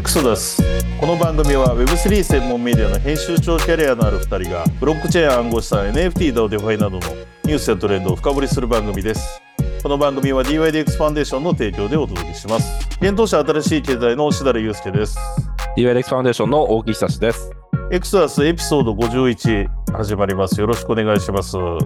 エクソダス。この番組は Web3 専門メディアの編集長キャリアのある2人がブロックチェーン暗号資産 NFT DAO DeFi などのニュースやトレンドを深掘りする番組です。この番組は DYDX ファンデーションの提供でお届けします。幻冬舎新しい経済の設楽悠介です。DYDX ファンデーションの大木久志です。エクソダスエピソード51始まります。よろしくお願いします。よ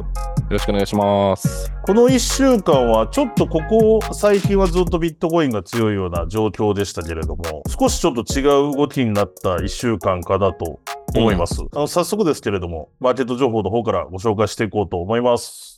ろしくお願いします。この1週間はちょっとここ最近はずっとビットコインが強いような状況でしたけれども少しちょっと違う動きになった1週間かなと思います、あの早速ですけれどもマーケット情報の方からご紹介していこうと思います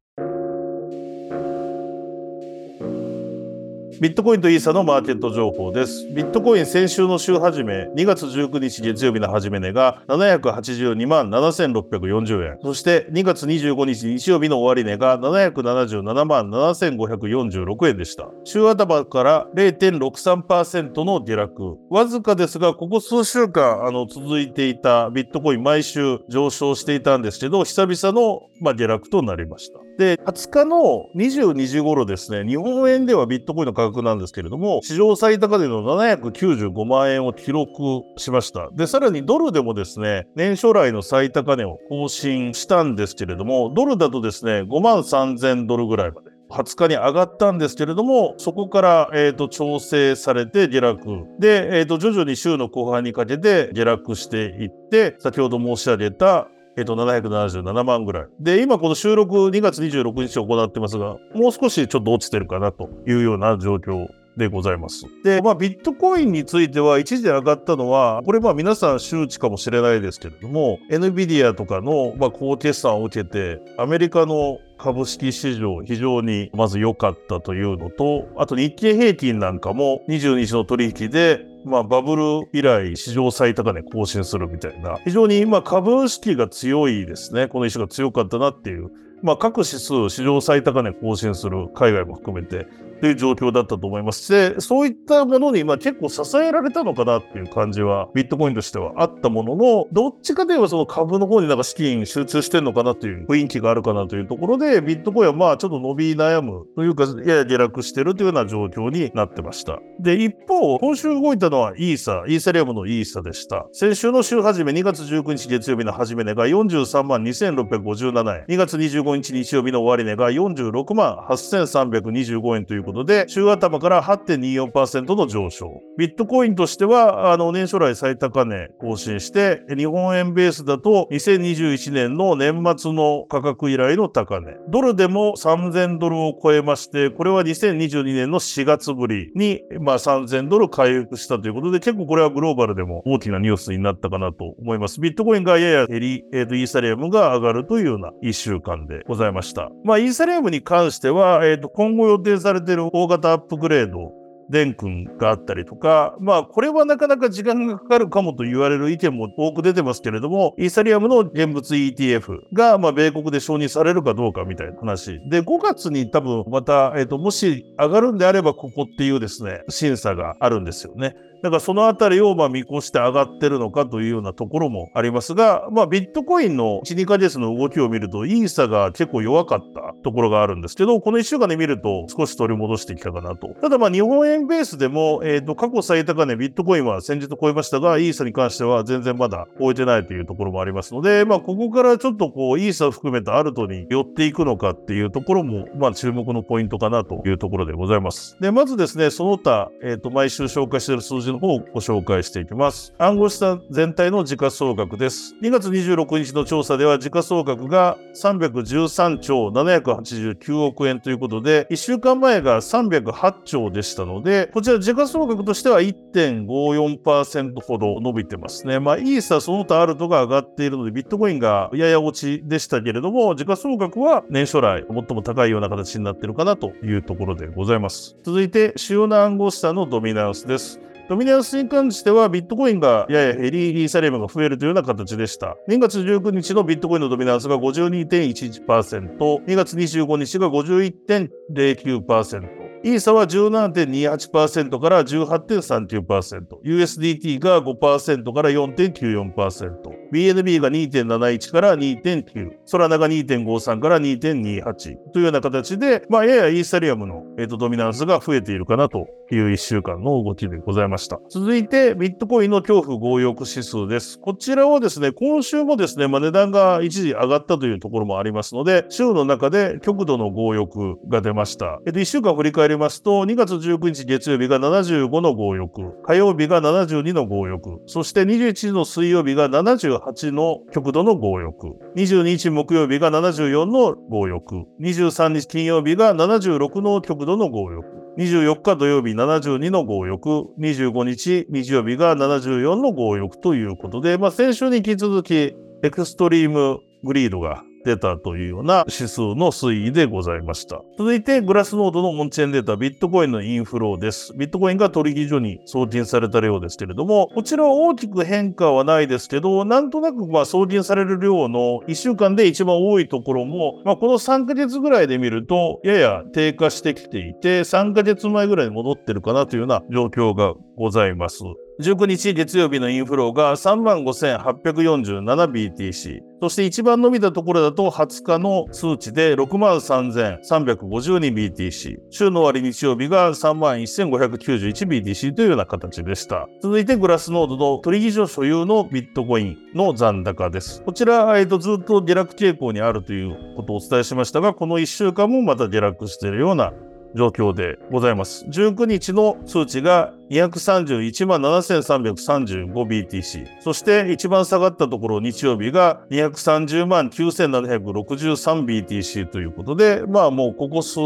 ビットコインとイーサのマーケット情報です。ビットコイン先週の週始め、2月19日月曜日の始め値が782万7640円。そして2月25日日曜日の終値が777万7546円でした。週頭から0.63%の下落。わずかですが、ここ数週間あの続いていたビットコイン毎週上昇していたんですけど、久々の、まあ、下落となりました。で、20日の22時頃ですね、日本円ではビットコインの価格なんですけれども、史上最高値の795万円を記録しました。で、さらにドルでもですね、年初来の最高値を更新したんですけれども、ドルだとですね、5万3000ドルぐらいまで。20日に上がったんですけれども、そこから、えー、と調整されて下落。で、えーと、徐々に週の後半にかけて下落していって、先ほど申し上げたえっと、777万ぐらい。で、今この収録2月26日行ってますが、もう少しちょっと落ちてるかなというような状況でございます。で、まあ、ビットコインについては一時上がったのは、これまあ皆さん周知かもしれないですけれども、NVIDIA とかのまあ高決算を受けて、アメリカの株式市場非常にまず良かったというのと、あと日経平均なんかも22日の取引でまあ、バブル以来史上最高値更新するみたいな、非常に今株式が強いですね。この石が強かったなっていう。まあ、各指数史上最高値更新する海外も含めてという状況だったと思います。で、そういったものにまあ結構支えられたのかなっていう感じはビットコインとしてはあったものの、どっちかといえばその株の方になんか資金集中してんのかなという雰囲気があるかなというところで、ビットコインはまあちょっと伸び悩むというか、やや下落してるというような状況になってました。で、一方、今週動いたのはイーサ、イーサリアムのイーサでした。先週の週始め2月19日月曜日の始め値が43万2657円。2月25日日曜日の終値が46万8325円ということで、週頭から8.24%の上昇。ビットコインとしては、あの、年初来最高値更新して、日本円ベースだと2021年の年末の価格以来の高値。ドルでも3000ドルを超えまして、これは2022年の4月ぶりに、まあ3000ドル回復したということで、結構これはグローバルでも大きなニュースになったかなと思います。ビットコインがやや減り、えっ、と、イーサリアムが上がるというような1週間でございました。まあ、イーサリアムに関しては、えっ、と、今後予定されてる大型アップグレード、デン君があったりとか、まあ、これはなかなか時間がかかるかもと言われる意見も多く出てますけれども、イーサリアムの現物 ETF が、まあ、米国で承認されるかどうかみたいな話。で、5月に多分また、えっ、と、もし上がるんであれば、ここっていうですね、審査があるんですよね。だからそのあたりをまあ見越して上がってるのかというようなところもありますが、まあビットコインの1、2ヶ月の動きを見ると、イーサが結構弱かったところがあるんですけど、この1週間で見ると少し取り戻してきたかなと。ただまあ日本円ベースでも、えっ、と、過去最高値ビットコインは先日超えましたが、イーサに関しては全然まだ超えてないというところもありますので、まあここからちょっとこう、イーサを含めたアルトに寄っていくのかっていうところも、まあ注目のポイントかなというところでございます。で、まずですね、その他、えっ、と、毎週紹介している数字の方をご紹介していきます。暗号資産全体の時価総額です。2月26日の調査では時価総額が313兆789億円ということで、1週間前が308兆でしたので、こちら時価総額としては1.54%ほど伸びてますね。まあ、イーサその他アルトが上がっているので、ビットコインがやや落ちでしたけれども、時価総額は年初来最も高いような形になっているかなというところでございます。続いて、主要な暗号資産のドミナンスです。ドミナンスに関してはビットコインがやや減り、イーサリアムが増えるというような形でした。2月19日のビットコインのドミナンスが52.11%、2月25日が51.09%、イーサは17.28%から18.39%、USDT が5%から4.94%、BNB が2.71から2.9、ソラナが2.53から2.28というような形で、まあ、ややイーサリアムの、えーとドミナンスが増えているかなという1週間の動きでございました。続いて、ビットコインの恐怖強欲指数です。こちらはですね、今週もですね、まあ、値段が一時上がったというところもありますので、週の中で極度の強欲が出ました。えっと、1週間振り返りますと、2月19日月曜日が75の強欲、火曜日が72の強欲、そして21日の水曜日が78の極度の強欲、22日木曜日が74の強欲、23日金曜日が76の極度の強欲、24日土曜日72の強欲、25日日曜日が74の強欲ということで、まあ、先週に引き続きエクストリームグリードが出たというような指数の推移でございました。続いて、グラスノードのオンチェーンデータ、ビットコインのインフローです。ビットコインが取引所に送金された量ですけれども、こちらは大きく変化はないですけど、なんとなくま送金される量の1週間で一番多いところも、まあ、この3ヶ月ぐらいで見ると、やや低下してきていて、3ヶ月前ぐらいに戻ってるかなというような状況がございます。19日月曜日のインフローが 35,847BTC。そして一番伸びたところだと20日の数値で 63,352BTC。週の終わり日曜日が 31,591BTC というような形でした。続いてグラスノードの取引所所有のビットコインの残高です。こちら、えっと、ずっと下落傾向にあるということをお伝えしましたが、この1週間もまた下落しているような状況でございます。19日の数値が231万 7335BTC。そして一番下がったところ日曜日が230万 9763BTC ということで、まあもうここ数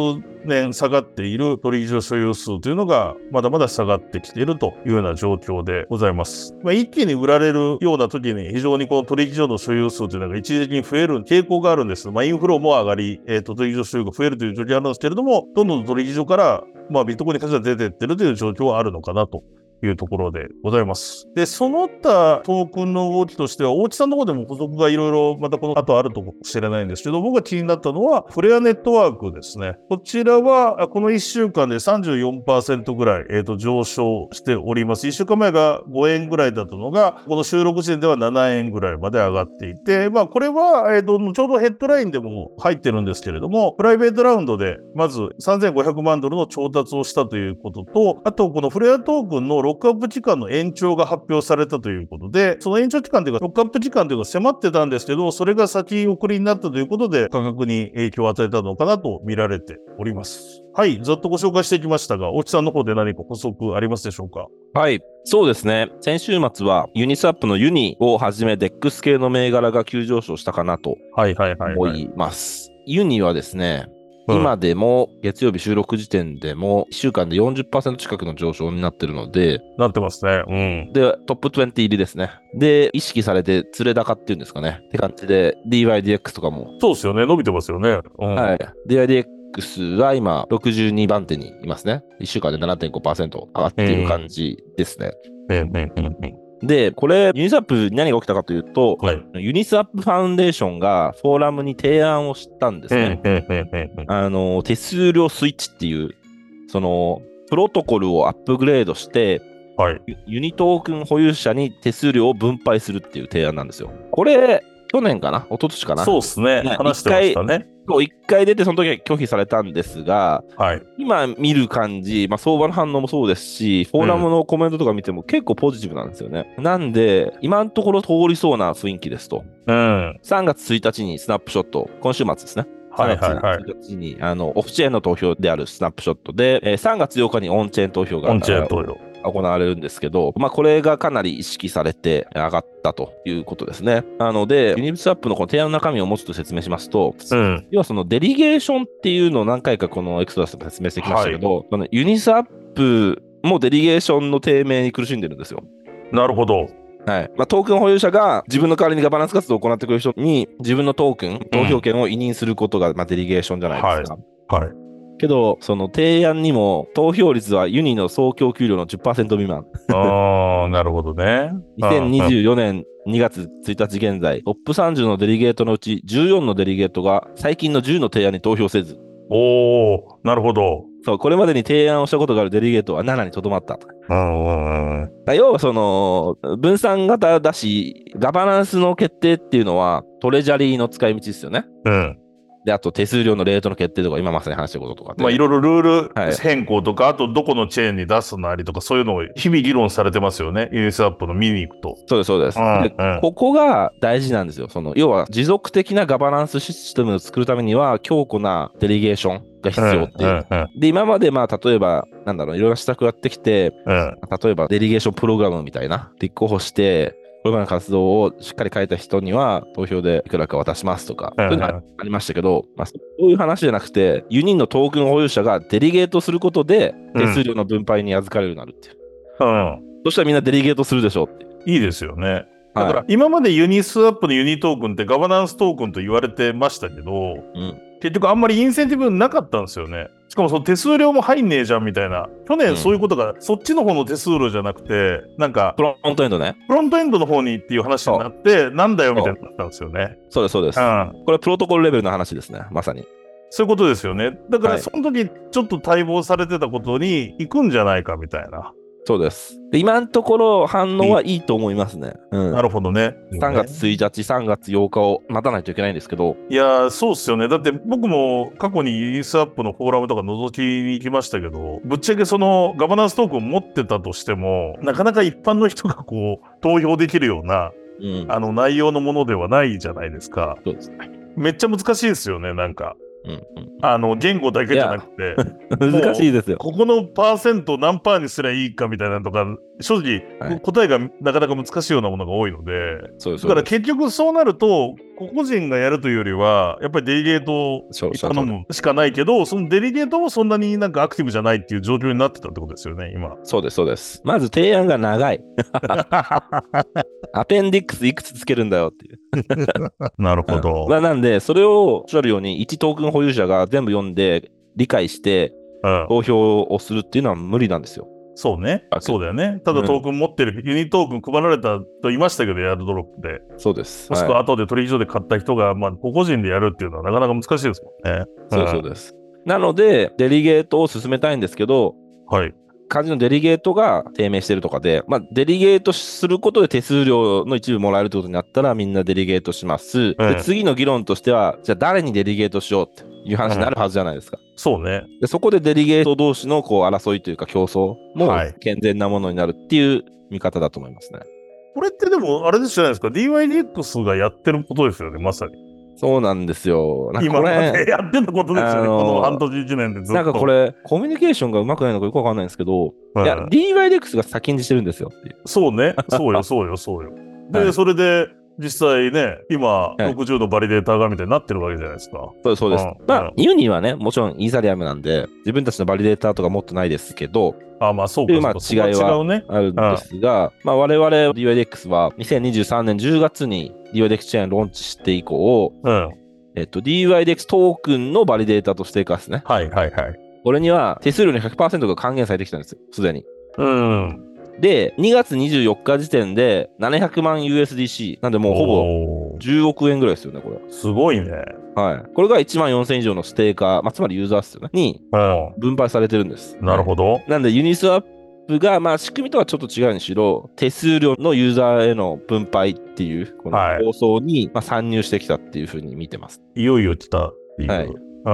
年下がっている取引所所有数というのがまだまだ下がってきているというような状況でございます。まあ、一気に売られるような時に非常にこの取引所の所有数というのが一時的に増える傾向があるんです。まあインフローも上がり、えー、と取引所所有が増えるという状況があるんですけれども、どんどん取引所からまあ、ビットコインに関しては出てってるという状況はあるのかなと。いうところでございます。で、その他トークンの動きとしては、大地さんの方でも補足がいろいろまたこの後あるともしれないんですけど、僕が気になったのは、フレアネットワークですね。こちらは、この1週間で34%ぐらい、えー、と上昇しております。1週間前が5円ぐらいだったのが、この収録時点では7円ぐらいまで上がっていて、まあ、これは、えー、とちょうどヘッドラインでも入ってるんですけれども、プライベートラウンドで、まず3500万ドルの調達をしたということと、あと、このフレアトークンのロックアップ期間の延長が発表されたということで、その延長期間というか、ロックアップ期間というか迫ってたんですけど、それが先送りになったということで、価格に影響を与えたのかなと見られております。はい、ざっとご紹介してきましたが、大木さんの方で何か補足ありますでしょうか？はい。そうですね。先週末はユニスワップのユニをはじめ DEX 系の銘柄が急上昇したかなとはいはいはい、はい。思います。ユニはですね、うん今でも月曜日収録時点でも1週間で40%近くの上昇になってるので、なってますね。うん。で、トップ20入りですね。で、意識されて、連れ高っていうんですかね。って感じで、DYDX とかも、そうですよね。伸びてますよね。うん。はい。DYDX は今、62番手にいますね。1週間で7.5%上がっている感じですね。ねねねねで、これ、ユニスワップに何が起きたかというと、はい。ユニスワップファウンデーションがフォーラムに提案をしたんですね。あの、手数料スイッチっていう、その、プロトコルをアップグレードして、はい。ユ、ユニトークン保有者に手数料を分配するっていう提案なんですよ。これ、去年かな？一昨年かな？そうですね。ね話してましたね。そう一回出て、その時は拒否されたんですが、はい。今見る感じ、まあ、相場の反応もそうですし、フォーラムのコメントとか見ても結構ポジティブなんですよね。なんで、今のところ通りそうな雰囲気ですと。うん。3月1日にスナップショット、今週末ですね。はいはいはい。3月1日にあのオフチェーンの投票であるスナップショットで、えー3月8日にオンチェーン投票がオンチェーン投票。行われるんですけど、まあ、これがかなり意識されて上がったということですね。なので、ユニスワップのこの提案の中身をもうちょっと説明しますと、うん。要はそのデリゲーションっていうのを何回かこのエクソダスでも説明してきましたけど、そのユニスワップもデリゲーションの低迷に苦しんでるんですよ。なるほど。はいまあ、トークン保有者が自分の代わりにガバナンス活動を行ってくれる人に自分のトークン、投票権を委任することが、まあ、デリゲーションじゃないですか。はい。けど、その提案にも投票率はユニの総供給量の10%未満。ああ、なるほどね。2024年2月1日現在、トップ30のデリゲートのうち14のデリゲートが最近の10の提案に投票せず、おおなるほど。そう、これまでに提案をしたことがあるデリゲートは7にとどまったと。だ要はその、分散型だし、ガバナンスの決定っていうのは、トレジャリーの使い道ですよね。うん。で、あと手数料のレートの決定とか、今まさに話したこととかで。まあいろいろルーはいル変更とか、あとどこのチェーンに出すなりとか、そういうのを日々議論されてますよね。ユニスアップの見に行くと。そうです、そうです。うんでうんここが大事なんですよ。その、要は持続的なガバナンスシステムを作るためには、強固なデリゲーションが必要っていう。うんうんで、今までまあ、例えば、なんだろう、いろいろ施策やってきて、うん例えばデリゲーションプログラムみたいな、立候補して、これまでの活動をしっかり書いた人には投票でいくらか渡しますとか、うんそういうのがありましたけど、まあ、そういう話じゃなくて、ユニのトークン保有者がデリゲートすることで手数料の分配に預かれるようになるっていう。うん。そしたらみんなデリゲートするでしょうっていう。いいですよね。だから今までユニスワップのユニトークンってガバナンストークンと言われてましたけど、うん結局あんまりインセンティブなかったんですよね。しかもその手数料も入んねえじゃんみたいな。去年そういうことが、そっちの方の手数料じゃなくて、なんかフロントエンドね。フロントエンドの方にっていう話になって、なんだよみたいになったんですよね。そうです、そうですう。ん。これプロトコルレベルの話ですね、まさに。そういうことですよね。だからはいその時ちょっと待望されてたことに行くんじゃないかみたいな。そうです。で今のところ反応はいいと思いますね。うん。なるほどね。3月1日、3月8日を待たないといけないんですけど、いやー、そうっすよね。だって僕も過去にユニスアップのフォーラムとか覗きに行きましたけど、ぶっちゃけそのガバナンストークンを持ってたとしても、なかなか一般の人がこう、投票できるような、うん。あの内容のものではないじゃないですか。そうですね。めっちゃ難しいですよね、なんか。うんあの、言語だけじゃなくて、うん、難しいですよ。ここのパーセント何パーにすりゃいいかみたいなのとか、正直、はい答えがなかなか難しいようなものが多いので、そうです。だから結局そうなると、個々人がやるというよりは、やっぱりデリゲートを頼むしかないけど、そのデリゲートもそんなになんかアクティブじゃないっていう状況になってたってことですよね、今。そうです、そうです。まず提案が長い。アペンディックスいくつつけるんだよっていう。なるほど。まあ、なんで、それをおっしゃるように、1トークン保有者が全部読んで、理解して、うん、投票をするっていうのは無理なんですよ。そうねあ。そうだよね。ただうんトークン持ってる、ユニトークン配られたと言いましたけど、エアドロップで。そうです。もしくははい後で取引所で買った人が、まあ、個々人でやるっていうのはなかなか難しいですもんね。そうですそうです。なので、デリゲートを進めたいんですけど、はい。肝心のデリゲートが低迷してるとかで、まあ、デリゲートすることで手数料の一部もらえるってことになったら、みんなデリゲートします。うんで次の議論としては、じゃあ誰にデリゲートしようっていう話になるはずじゃないですか。そうね。でそこでデリゲート同士のこう争いというか競争もはい健全なものになるっていう見方だと思いますね。これってでも、あれですじゃないですか。DYDX がやってることですよね、まさに。そうなんですよ。なんか今まこれ、でやってたことですよね、あのーこの半年1年でずっと。なんかこれ、コミュニケーションがうまくないのかよくわかんないんですけど、うんいや、DYDX が先にしてるんですよっていう。そうね。そうよ、そうよ、そうよ。で、はいそれで、実際ね、今、い60のバリデーターがみたいになってるわけじゃないですか。そうです、そうです。うんまあうん、ユニはね、もちろんイーサリアムなんで、自分たちのバリデーターとか持ってないですけど、あ、まあそうか、そうか違いは違うね。あるんですが、まあ、我々 DYDX は2023年10月に DYDX チェーンローンチして以降、うん。えっと、DYDX トークンのバリデータとしてかですね。はいはいはい。これには手数料の100%が還元されてきたんですよ、すでに。うん。で、2月24日時点で700万 USDC。なんでもうほぼぼ。10億円ぐらいですよね、これ。すごいね。はい。これが1万4000以上のステーカー、まあ、つまりユーザーですよね。にう分配されてるんです。ん。なるほど。なんで、ユニスワップが、まあ、仕組みとはちょっと違うにしろ、手数料のユーザーへの分配っていう、このはい構想に、まあ、参入してきたっていうふうに見てます。いよいよ来たっていう。はいう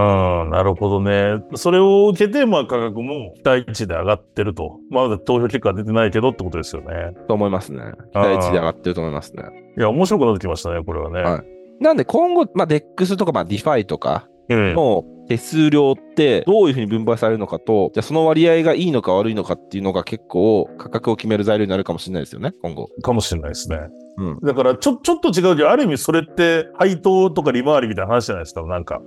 ん、なるほどね。それを受けて、まあ価格も期待値で上がってると。まだ投票結果は出てないけどってことですよね。と思いますね。期待値で上がってると思いますね。いや、面白くなってきましたね、これはね。はいなんで、今後、まあ、DEX とか、まあ、DeFi とかうん。の手数料ってどういうふうに分配されるのかと、じゃあその割合がいいのか悪いのかっていうのが結構価格を決める材料になるかもしれないですよね、今後。かもしれないですね。うん。だから、ちょ、ちょっと違うけど、ある意味それって配当とか利回りみたいな話じゃないですか、なんか。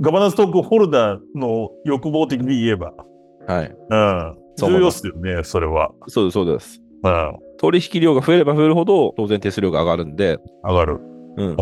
ガバナンストークンホルダーの欲望的に言えば。はい。うん。重要っそう思いますすよね、それは。そうです、そうです。うん。取引量が増えれば増えるほど、当然手数料が上がるんで、上がる。うん。うん。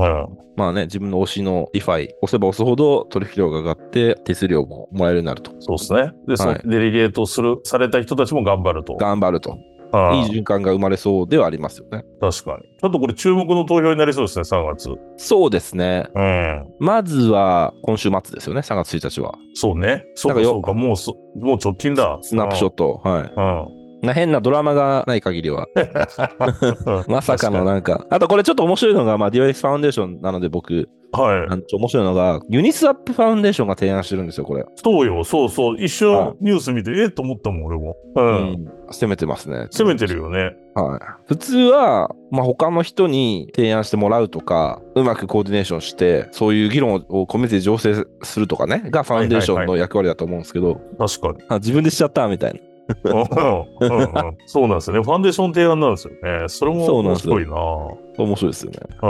まあね、自分の推しの DeFi、押せば押すほど取引量が上がって、手数料ももらえるようになると。そうですね。で、そのはいデリゲートする、された人たちも頑張ると。頑張ると。ああいい循環が生まれそうではありますよね。確かに。ちょっとこれ注目の投票になりそうですね、3月。そうですね。うん。まずは今週末ですよね、3月1日は。そうね。そうかよかそうか、もうそ、もう直近だ。スナップショット。はい。うん。な変なドラマがない限りは。うん。まさかのなんか。あとこれちょっと面白いのが、まあ、 DYDX ファウンデーションなので僕、はいあ。のちょ面白いのが、ユニスワップファウンデーションが提案してるんですよ、これ。そうよ、そうそう。一はい瞬ニュース見て、えっと思ったもん、俺も。う。うんん。攻めてますね。攻めてるよね。はい。普通は、まあ、他の人に提案してもらうとか、うまくコーディネーションして、そういう議論をコミュニティで醸成するとかね、がファウンデーションの役割だと思うんですけど、確かに。あ自分でしちゃったみたいな。うんうんうんそうなんですよね。ファンデーション提案なんですよね。それも面白いな。面白いですよね。うん。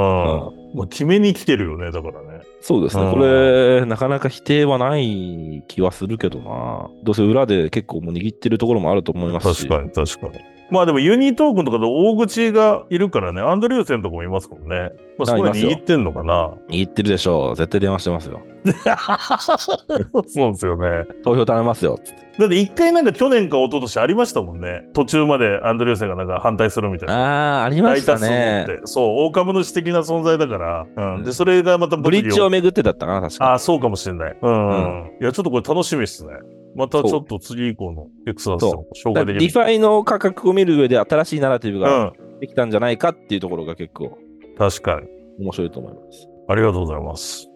まあ、決めに来てるよね、だからね。そうですね。うんこれ、なかなか否定はない気はするけどな。どうせ裏で結構もう握ってるところもあると思いますし。確かに、確かに。まあでもユニートークンとかで大口がいるからね、アンドリューセンとかもいますもんね。まあ、そこであいますよ握ってんのかな？握ってるでしょう。絶対電話してますよ。そうですよね。投票頼みますよ。だって一回なんか去年か一昨年ありましたもんね。途中までアンドリューセンがなんか反対するみたいな。あー、ありましたね。そう、大株主的な存在だから。うん。で、それがまたブリッジをを。巡ってだったかな、確か。ああ、そうかもしれない。うん。ういや、ちょっとこれ楽しみですね。またちょっと次以降のエクソダスでも紹介できる。ディファイの価格を見る上で新しいナラティブうがん。できたんじゃないかっていうところが結構確かに。面白いと思います。ありがとうございます。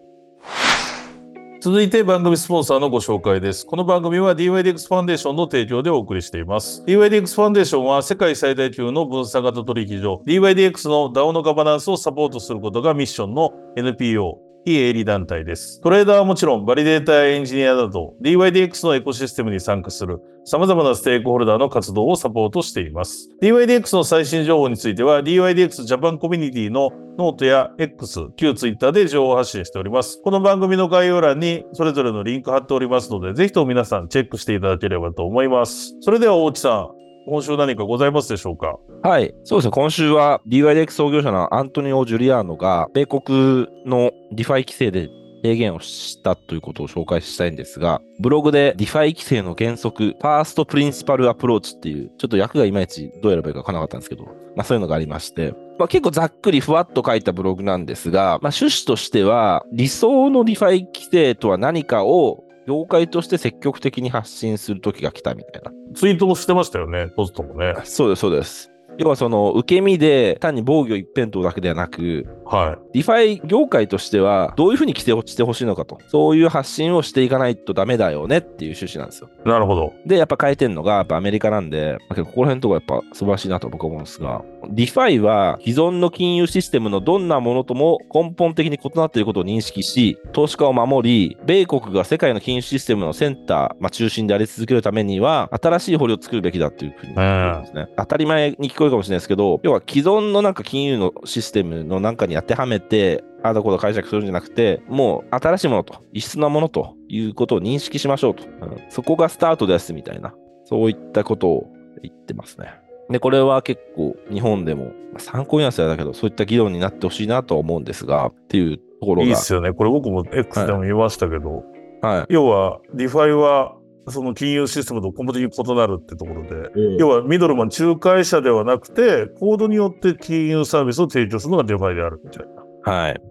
続いて番組スポンサーのご紹介です。この番組は DYDX ファンデーションの提供でお送りしています。DYDX ファンデーションは世界最大級の分散型取引所 DYDX の DAO のガバナンスをサポートすることがミッションの NPO 非営利団体です。トレーダーはもちろん、バリデータやエンジニアなど、DYDX のエコシステムに参加する様々なステークホルダーの活動をサポートしています。DYDX の最新情報については、DYDX ジャパンコミュニティのノートや X、旧 Twitter で情報発信しております。この番組の概要欄にそれぞれのリンク貼っておりますので、ぜひとも皆さんチェックしていただければと思います。それでは大地さん、今週何かございますでしょうか？はい。そうですね。今週は DYDX 創業者のアントニオ・ジュリアーノが、米国の DeFi 規制で提言をしたということを紹介したいんですが、ブログで DeFi 規制の原則、 first principle approach っていう、ちょっと訳がいまいちどうやればいいかわからなかったんですけど、まあそういうのがありまして、まあ結構ざっくりふわっと書いたブログなんですが、まあ趣旨としては、理想の DeFi 規制とは何かを業界として積極的に発信する時が来たみたいな。ツイートもしてましたよね、ポストもね。そうです、そうです。要はその受け身で単に防御一辺倒だけではなく、は DeFi 業界としてはどういうふうに規制をしてほしいのかと、そういう発信をしていかないとダメだよねっていう趣旨なんですよ。い。なるほど。で、やっぱ変えてんのがやっぱアメリカなんで、ここら辺のとこやっぱ素晴らしいなと僕は思うんですが、DeFi は既存の金融システムのどんなものとも根本的に異なっていることを認識し、投資家を守り、米国が世界の金融システムのセンター、まあ、中心であり続けるためには、新しい堀を作るべきだっていうふうに言うんですね。当たり前に聞こえるかもしれないですけど、要は既存のなんか金融のシステムの中に当てはめて、ああだこうだ解釈するんじゃなくて、もう新しいものと、異質なものということを認識しましょうと。うんそこがスタートですみたいな、そういったことを言ってますね。で、これは結構日本でもまあ参考にはされだけど、そういった議論になってほしいなとは思うんですが、っていうところが。いいっすよね。これ僕も X でも言いましたけど、はい。要は、 DeFi は、その金融システムと根本的に異なるってところで、要は middleman 仲介者ではなくて、コードによって金融サービスを提供するのが DeFi であるみたいなはい。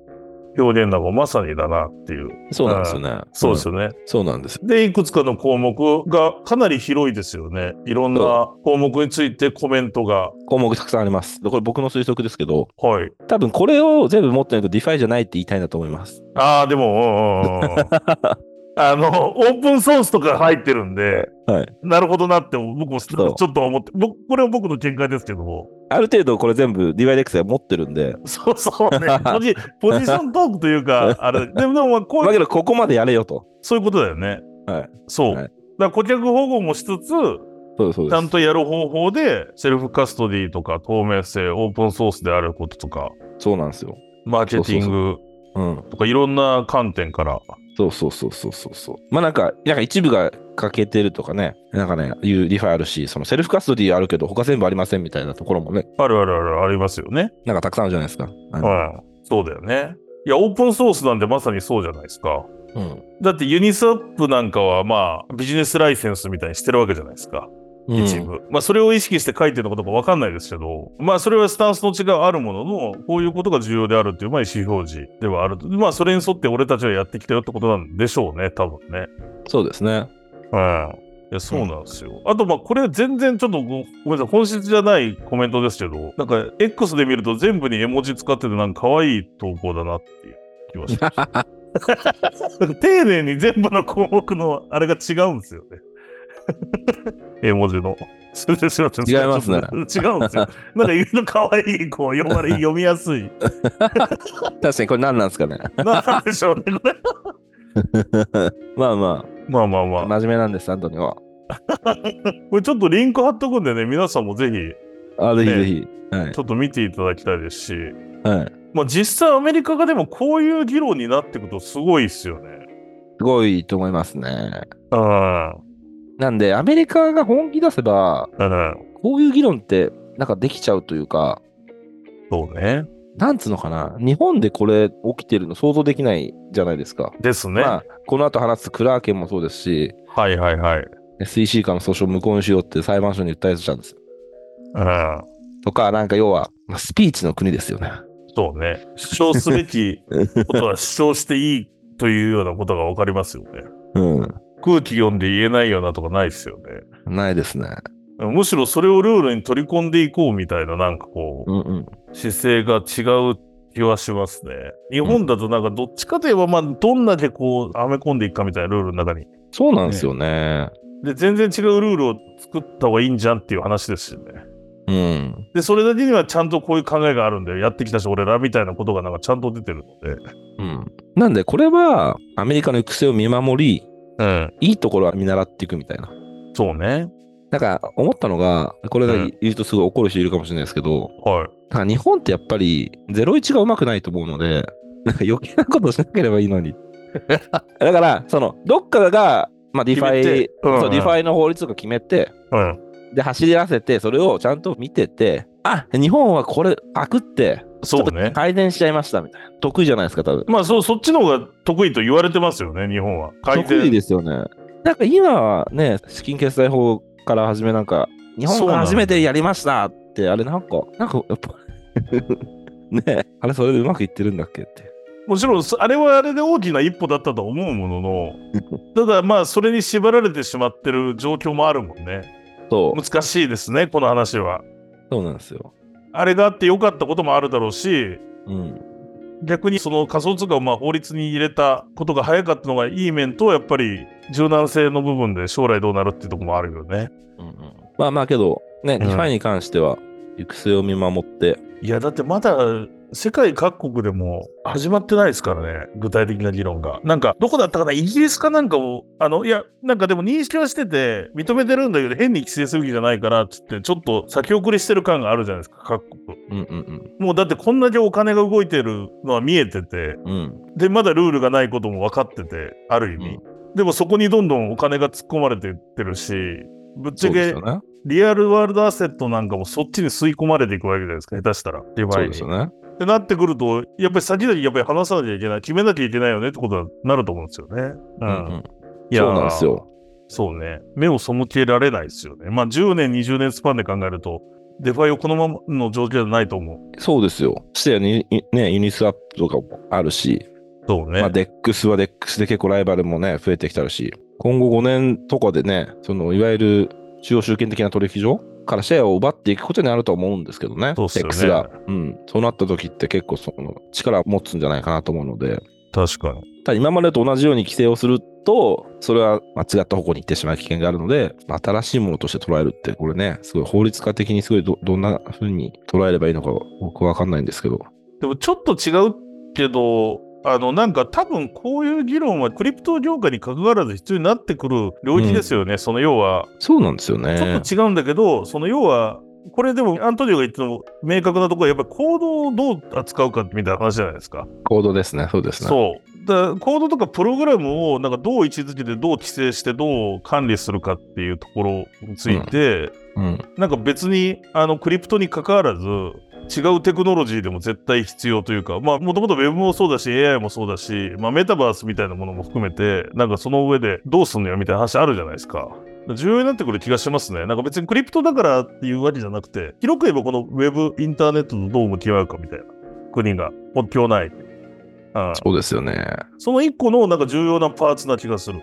表現なんかまさにだなっていう。そうなんですよね。よ。そうですよね。そうなんです。で、いくつかの項目がかなり広いですよね。いろんな項目についてコメントが。項目たくさんあります。でこれ僕の推測ですけど、はい。多分これを全部持ってないと DeFi じゃないって言いたいんだと思います。ああ、でも、うんうんうんうん あの、オープンソースとか入ってるんで、はい。なるほどなって僕もちょっと思って、僕、これは僕の見解ですけども。ある程度これ全部 DYDX で持ってるんで、そうそうね。ポジ ポジショントークというか、あれ、でも、でもまあこうだけどここまでやれよと。そういうことだよね。はい。そう。はいだから顧客保護もしつつ、ちゃん。とやる方法で、セルフカストディとか透明性、オープンソースであることとか、そうなんですよ。マーケティングうん。とかいろんな観点から、そうそうそうそうそうそう。まあなんか、なんか一部が欠けてるとかね、なんかね、いうリファイあるし、そのセルフカストディあるけど、他全部ありませんみたいなところもね、あるあるあるありますよね。なんかたくさんあるじゃないですか。うん。そうだよね。いや、オープンソースなんでまさにそうじゃないですか。うん。だってユニスワップなんかはまあビジネスライセンスみたいにしてるわけじゃないですか。うん一部。まあ、それを意識して書いてるのかどうかわかんないですけど、まあ、それはスタンスの違いはあるものの、こういうことが重要であるっていう、まあ、意思表示ではある。まあ、それに沿って俺たちはやってきたよってことなんでしょうね、多分ね。そうですね。うん。いや、そうなんですよ。あと、まあ、これ全然ちょっとごごめんなさい、本質じゃないコメントですけど、なんか、X で見ると全部に絵文字使ってて、なんか可愛い投稿だなっていう気はしました。なんか丁寧に全部の項目のあれが違うんですよね。絵文字の。違いますね違うんですよ。なんか言うの可愛い、こう、読まれ、読みやすい。確かにこれ何なんですかね。なんでしょうね、これ。まあままあまあまあ、あ。真面目なんです、アントニーは。これちょっとリンク貼っとくんでね、皆さんもぜひ、あ、ぜひねぜひ。はいち。ょっと見ていただきたいですし、はい。まあ実際アメリカがでもこういう議論になっていくとすごいっすよね。すごいと思いますね。うん。なんで、アメリカが本気出せば、うん。こういう議論って、なんかできちゃうというか、そうね。なんつうのかな、日本でこれ起きてるの想像できないじゃないですか。ですね。まあ、この後話すクラーケンもそうですし、はいはいはい。SEC からの訴訟を無効にしようって裁判所に訴えてたんですよ。うん。とか、なんか要は、まあ、スピーチの国ですよね。そうね。主張すべきことは主張していいというようなことがわかりますよね。うん。空気読んで言えないようなとかないですよね。ないですね。むしろそれをルールに取り込んでいこうみたいななんかこう、うんうん。姿勢が違う気はしますね。日本だとなんかどっちかといえばまあどんだけこう、はめ込んでいくかみたいなルールの中に。そうなんですよね。で、全然違うルールを作った方がいいんじゃんっていう話ですよね。うん。で、それだけにはちゃんとこういう考えがあるんだよ。やってきたし、俺らみたいなことがなんかちゃんと出てるので。うん。なんで、これは、アメリカの行く末を見守り、うん。いいところは見習っていくみたいな。そうね。なんか、思ったのが、これがうん言うとすごい怒る人いるかもしれないですけど、はい。なんか日本ってやっぱり、01がうまくないと思うので、なんか余計なことしなければいいのに。だから、その、どっかが、まあ、 DeFi うんうんそう DeFi の法律とか決めて、うん。で、走り合わせて、それをちゃんと見てて、あ、日本はこれ、パクって、そうね。改善しちゃいましたみたいな。得意じゃないですか、多分。まあ、そう、そっちの方が得意と言われてますよね、日本は。改得意善。ですよね。なんか今はね、資金決済法から始めなんか、日本が初めてやりましたって、あれなんか、なんかやっぱ、ねあれそれでうまくいってるんだっけって。もちろん、そあれはあれで大きな一歩だったと思うものの、ただまあ、それに縛られてしまってる状況もあるもんね。そう、難しいですね、この話は。そうなんですよ。あれがあって良かったこともあるだろうし、うん。逆にその仮想通貨をまあ法律に入れたことが早かったのがいい面と、やっぱり柔軟性の部分で将来どうなるっていうところもあるよね。うんうん、まあまあけど、ね、ん DeFi に関しては、行く末を見守って、いや、だってまだ世界各国でも始まってないですからね、具体的な議論が。なんか、どこだったかな、イギリスかなんかを、あの、いや、なんかでも認識はしてて、認めてるんだけど、変に規制する気じゃないから、つって、ちょっと先送りしてる感があるじゃないですか、各国。うんうんもうだってこんだけお金が動いてるのは見えてて、うん。うん。で、まだルールがないことも分かってて、ある意味。でもそこにどんどんお金が突っ込まれていってるし、ぶっちゃけね。 real world asset なんかもそっちに吸い込まれていくわけじゃないですか、下手したら。そう。ですよね。ってなってくると、やっぱり先々やっぱり話さなきゃいけない、決めなきゃいけないよねってことはなると思うんですよね。ううんうん。いやーそうなんですよ。そうね。目を背けられないですよね。まあ10年、20年スパンで考えると、 DeFi をこのままの状況じゃないと思う。そうですよ。してよね、ねユニスワップとかもあるし、そうね。まあ、 DEX は DEX で結構ライバルもね、増えてきたるし、今後5年とかでね、そのいわゆる中央集権的な取引所からシェアを奪っていくことになると思うんですけどね、そうっすよね DEX が。うん。そうなった時って結構その力を持つんじゃないかなと思うので、確かに。ただ今までと同じように規制をすると、それは間違った方向に行ってしまう危険があるので、新しいものとして捉えるって、これね、すごい法律家的にすごいどどんな風に捉えればいいのか僕はわかんないんですけど。でもちょっと違うけど、あの、なんか多分こういう議論はクリプト業界に関わらず必要になってくる領域ですよね。その要は、そうなんですよちょねっ。と違うんだけど、その要は、これでもアントニオが言ってたの明確なところはやっぱりコードをどう扱うかみたいな話じゃないですか。コードですね、そうですね。そう。だコードとかプログラムをなんかどう位置づけてどう規制してどう管理するかっていうところについて、うん。なんか別にあのクリプトに関わらず違うテクノロジーでも絶対必要というかまあもともと Web もそうだし AI もそうだし、まあ、メタバースみたいなものも含めてなんかその上でどうすんのよみたいな話あるじゃないですか。重要になってくる気がしますね。なんか別にクリプトだからっていうわけじゃなくて、広く言えばこのウェブ、インターネットとどう向き合うかみたいな国が国境ない。うん、そうですよね。その一個のなんか重要なパーツな気がする。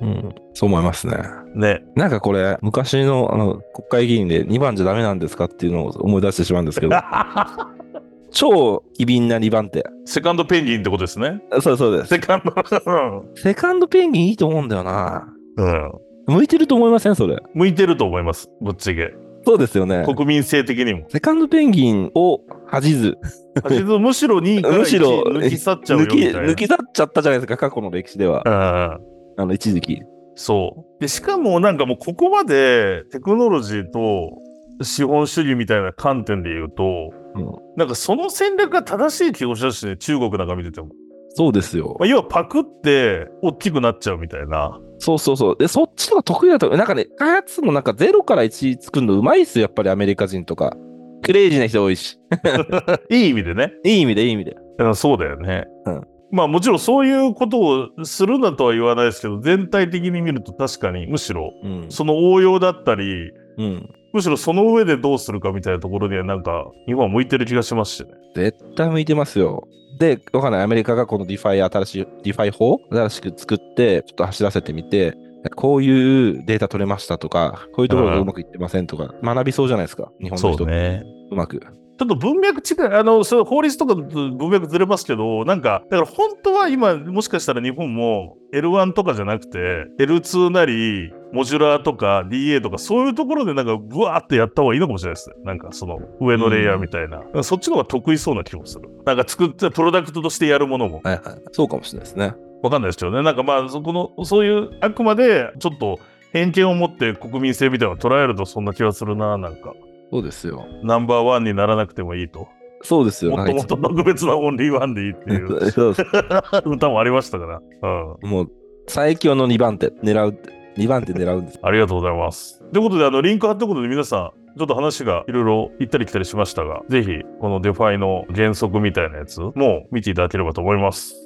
うん。そう思いますね。ね。なんかこれ、昔のあの国会議員で2番じゃダメなんですかっていうのを思い出してしまうんですけど、超機敏な2番手。セカンドペンギンってことですね。そうそうです。セカンド。セカンドペンギンいいと思うんだよな。うん。向いてると思いません？それ。向いてると思います。ぶっちゃけ。そうですよね。国民性的にも。セカンドペンギンを恥じず、けどむしろ2位からむしろ1位抜き去っちゃうよみたいな。抜き去っちゃったじゃないですか、過去の歴史では。うんあの、一時期。そう。で、しかもなんかもうここまでテクノロジーと資本主義みたいな観点で言うと、うんなんかその戦略が正しい気がしたしね、中国なんか見てても。そうですよま。あ、要はパクって大きくなっちゃうみたいな。そうそうそう。で、そっちのが得意だと。なんかね、開発もなんか0から1作るのうまいっすよ、やっぱりアメリカ人とか。クレイジーな人多いし。いい意味でね。いい意味で、いい意味で。そうだよね。うんまあもちろんそういうことをするなとは言わないですけど、全体的に見ると確かにむしろうん。その応用だったり、うん。むしろその上でどうするかみたいなところにはなんか日本は向いてる気がしますしね。絶対向いてますよ。で、わかんない。アメリカがこの DeFi、新しい、 DeFi 法新しく作って、ちょっと走らせてみて、こういうデータ取れましたとか、こういうところがうまくいってませんとか、学びそうじゃないですか。日本の人う,、ね。まく。ちょっと文脈違い、あの、それ法律とかと文脈ずれますけど、なんか、だから本当は今、もしかしたら日本も L1 とかじゃなくて、L2 なり、モジュラーとか DA とか、そういうところでなんか、ブワーってやった方がいいのかもしれないですね。なんか、その、上のレイヤーみたいな。そっちの方が得意そうな気もする。なんか、作ったプロダクトとしてやるものも。はいはい。そうかもしれないですね。わかんないですけどね。なんかまあ、そこの、そういう、あくまで、ちょっと、偏見を持って国民性みたいなのを捉えるとそんな気がするな、なんか。そうですよ。ナンバーワンにならなくてもいいと。そうですよ。もっともっと特別なオンリーワンでいいっていう 歌もありましたから。うん。もう、最強の2番手、狙うって。2番手狙うんです。ありがとうございます。ということで、あの、リンク貼ったことで皆さん、ちょっと話がいろいろ行ったり来たりしましたが、ぜひ、この DeFi の原則みたいなやつも見ていただければと思います。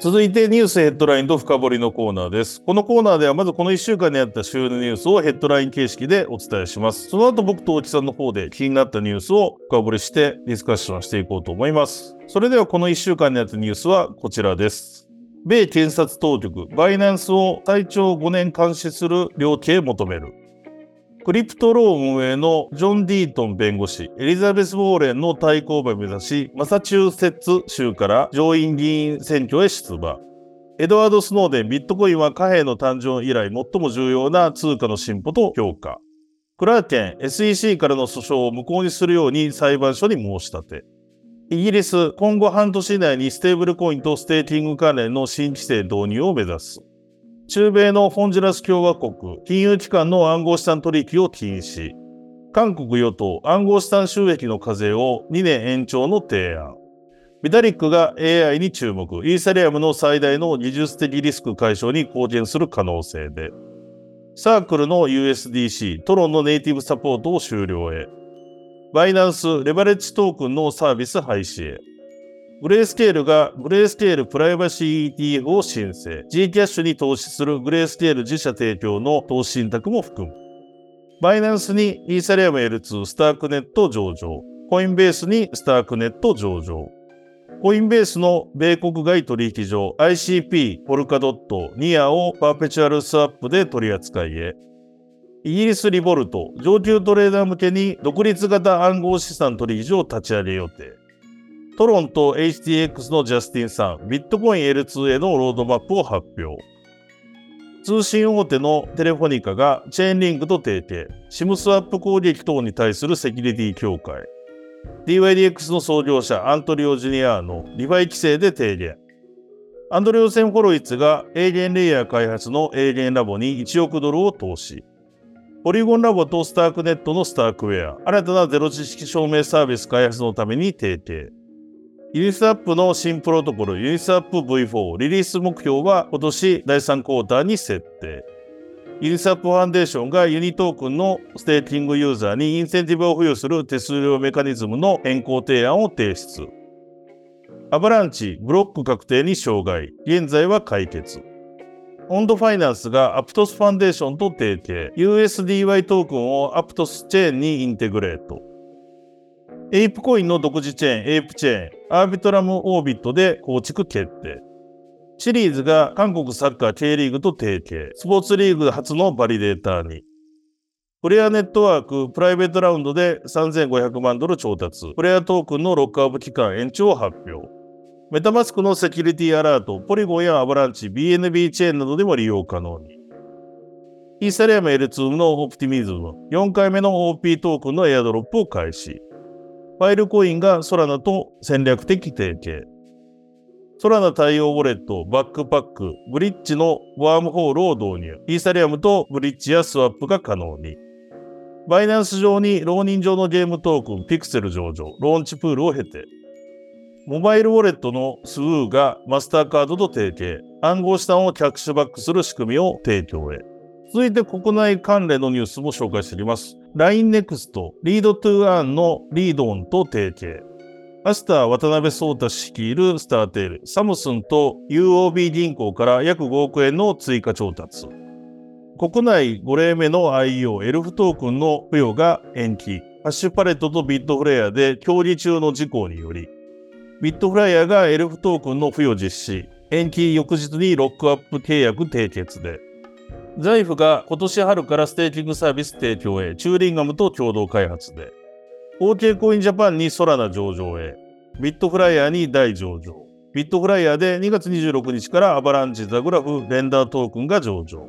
続いてニュースヘッドラインと深掘りのコーナーです。このコーナーではまずこの1週間にあった週のニュースをヘッドライン形式でお伝えします。その後僕と大木さんの方で気になったニュースを深掘りしてディスカッションしていこうと思います。それではこの1週間にあったニュースはこちらです。米検察当局、バイナンスを最長5年監視する量刑求める。クリプトロー運営のジョン・ディートン弁護士、エリザベス・ウォーレンの対抗馬を目指し、マサチューセッツ州から上院議員選挙へ出馬。エドワード・スノーデン、ビットコインは貨幣の誕生以来最も重要な通貨の進歩と評価。クラーケン、SEC からの訴訟を無効にするように裁判所に申し立て。イギリス、今後半年以内にステーブルコインとステーキング関連の新規制導入を目指す。中米のホンジュラス共和国、金融機関の暗号資産取引を禁止。韓国与党、暗号資産収益の課税を2年延長の提案。ビタリックが AI に注目。イーサリアムの最大の技術的リスク解消に貢献する可能性で。サークルの USDC、トロンのネイティブサポートを終了へ。バイナンス、レバレッジトークンのサービス廃止へ。グレースケールがグレースケールプライバシー ETF を申請。G キャッシュに投資するグレースケール自社提供の投資信託も含む。バイナンスにイーサリアム L2 スタークネット上場。コインベースにスタークネット上場。コインベースの米国外取引所 ICP、ポルカドット、ニアをパーペチュアルスワップで取り扱いへ。イギリス Revolut、上級トレーダー向けに独立型暗号資産取引所を立ち上げ予定。トロンと HTX のジャスティン・サン、ビットコイン L2 へのロードマップを発表。通信大手のテレフォニカがチェーンリンクと提携、SIM スワップ攻撃等に対するセキュリティ強化。DYDX の創業者アントニオ・ジュリアーノリファイ規制で提言。アンドリーセン・ホロウィッツが EigenLayer 開発のアイゲンラボに1億ドルを投資。ポリゴンラボとスタークネットのスタークウェア、新たなゼロ知識証明サービス開発のために提携。ユニスワップの新プロトコルユニスワップ V4 リリース目標は今年第3クォーターに設定。ユニスワップファンデーションがユニトークンのステーキングユーザーにインセンティブを付与する手数料メカニズムの変更提案を提出。アバランチ、ブロック確定に障害。現在は解決。オンドファイナンスがアプトスファンデーションと提携。USDY トークンをアプトスチェーンにインテグレート。エイプコインの独自チェーン、エイプチェーン、アービトラムオービットで構築決定。チリーズが韓国サッカー K リーグと提携。スポーツリーグ初のバリデーターに。プレイヤーネットワークプライベートラウンドで3500万ドル調達。プレイヤートークンのロックアップ期間延長を発表。メタマスクのセキュリティアラート、ポリゴンやアバランチ、BNB チェーンなどでも利用可能に。イーサリアム L2 のオプティミズム、4回目の OP トークンのエアドロップを開始。ファイルコインがソラナと戦略的提携。ソラナ対応ウォレット、バックパック、ブリッジのワームホールを導入。イーサリアムとブリッジやスワップが可能に。バイナンス上に浪人上のゲームトークン、ピクセル上場、ローンチプールを経て、モバイルウォレットのスウーがマスターカードと提携、暗号資産をキャッシュバックする仕組みを提供へ。続いて国内関連のニュースも紹介していきます。LINE NEXT、 Read to Earn のリードオンと提携。アスター渡辺創太氏率いるスターテイル、サムスンと UOB 銀行から約5億円の追加調達。国内5例目の IEO エルフトークンの付与が延期。ハッシュパレットとビットフライヤーで協議中の事項により、ビットフライヤーがエルフトークンの付与実施、延期翌日にロックアップ契約締結で、ザイフが今年春からステーキングサービス提供へ、チューリンガムと共同開発で、OK コインジャパンにソラナ上場へ、ビットフライヤーに DAI 上場。ビットフライヤーで2月26日からアバランチザグラフレンダートークンが上場。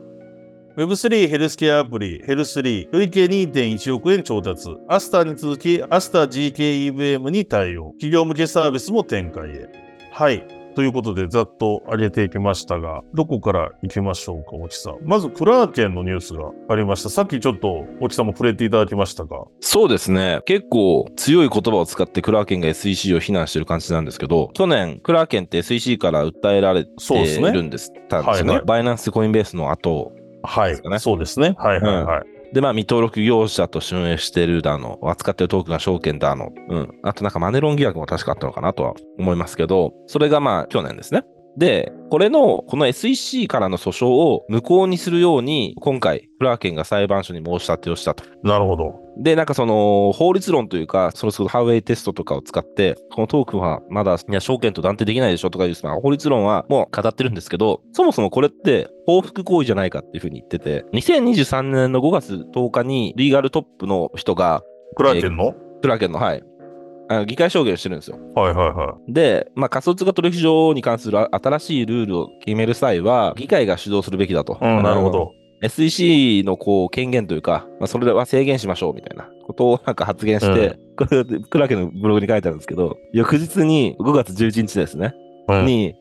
Web3 ヘルスケアアプリヘルス3累計2.1億円調達。アスターに続きアスター zkEVM に対応。企業向けサービスも展開へ。はい。ということで、ざっと上げていきましたが、どこから行きましょうか、おちさん。まず、クラーケンのニュースがありました。さっきちょっと、おちさんも触れていただきましたが。そうですね。結構強い言葉を使ってクラーケンが SEC を非難してる感じなんですけど、去年、クラーケンって SEC から訴えられてそうですねいるんです。たんですよね。バイナンスコインベースの後。はいですかね。そうですね。はいはいはい。で、まあ、未登録業者と襲名してるだの、扱ってるトークンが証券だの、うん。あとなんかマネロン疑惑も確かあったのかなとは思いますけど、それがまあ、去年ですね。で、これの、この SEC からの訴訟を無効にするように、今回、クラーケンが裁判所に申し立てをしたと。なるほど。で、なんかその、法律論というか、そのハウェイテストとかを使って、このトークンはまだ、いや、証券と断定できないでしょとかいう、まあ、法律論はもう語ってるんですけど、そもそもこれって報復行為じゃないかっていうふうに言ってて、2023年の5月10日にリーガルトップの人が、クラーケンの、クラーケンの、はい、あの議会証言をしてるんですよ。はいはいはで、まあ、仮想通貨取引所に関する新しいルールを決める際は、議会が主導するべきだと。い。うん、なるほど。SEC のこう権限というか、まあ、それは制限しましょうみたいなことを なんか発言して、これ、クラーケンのブログに書いてあるんですけど、翌日に5月11日ですね、うん、に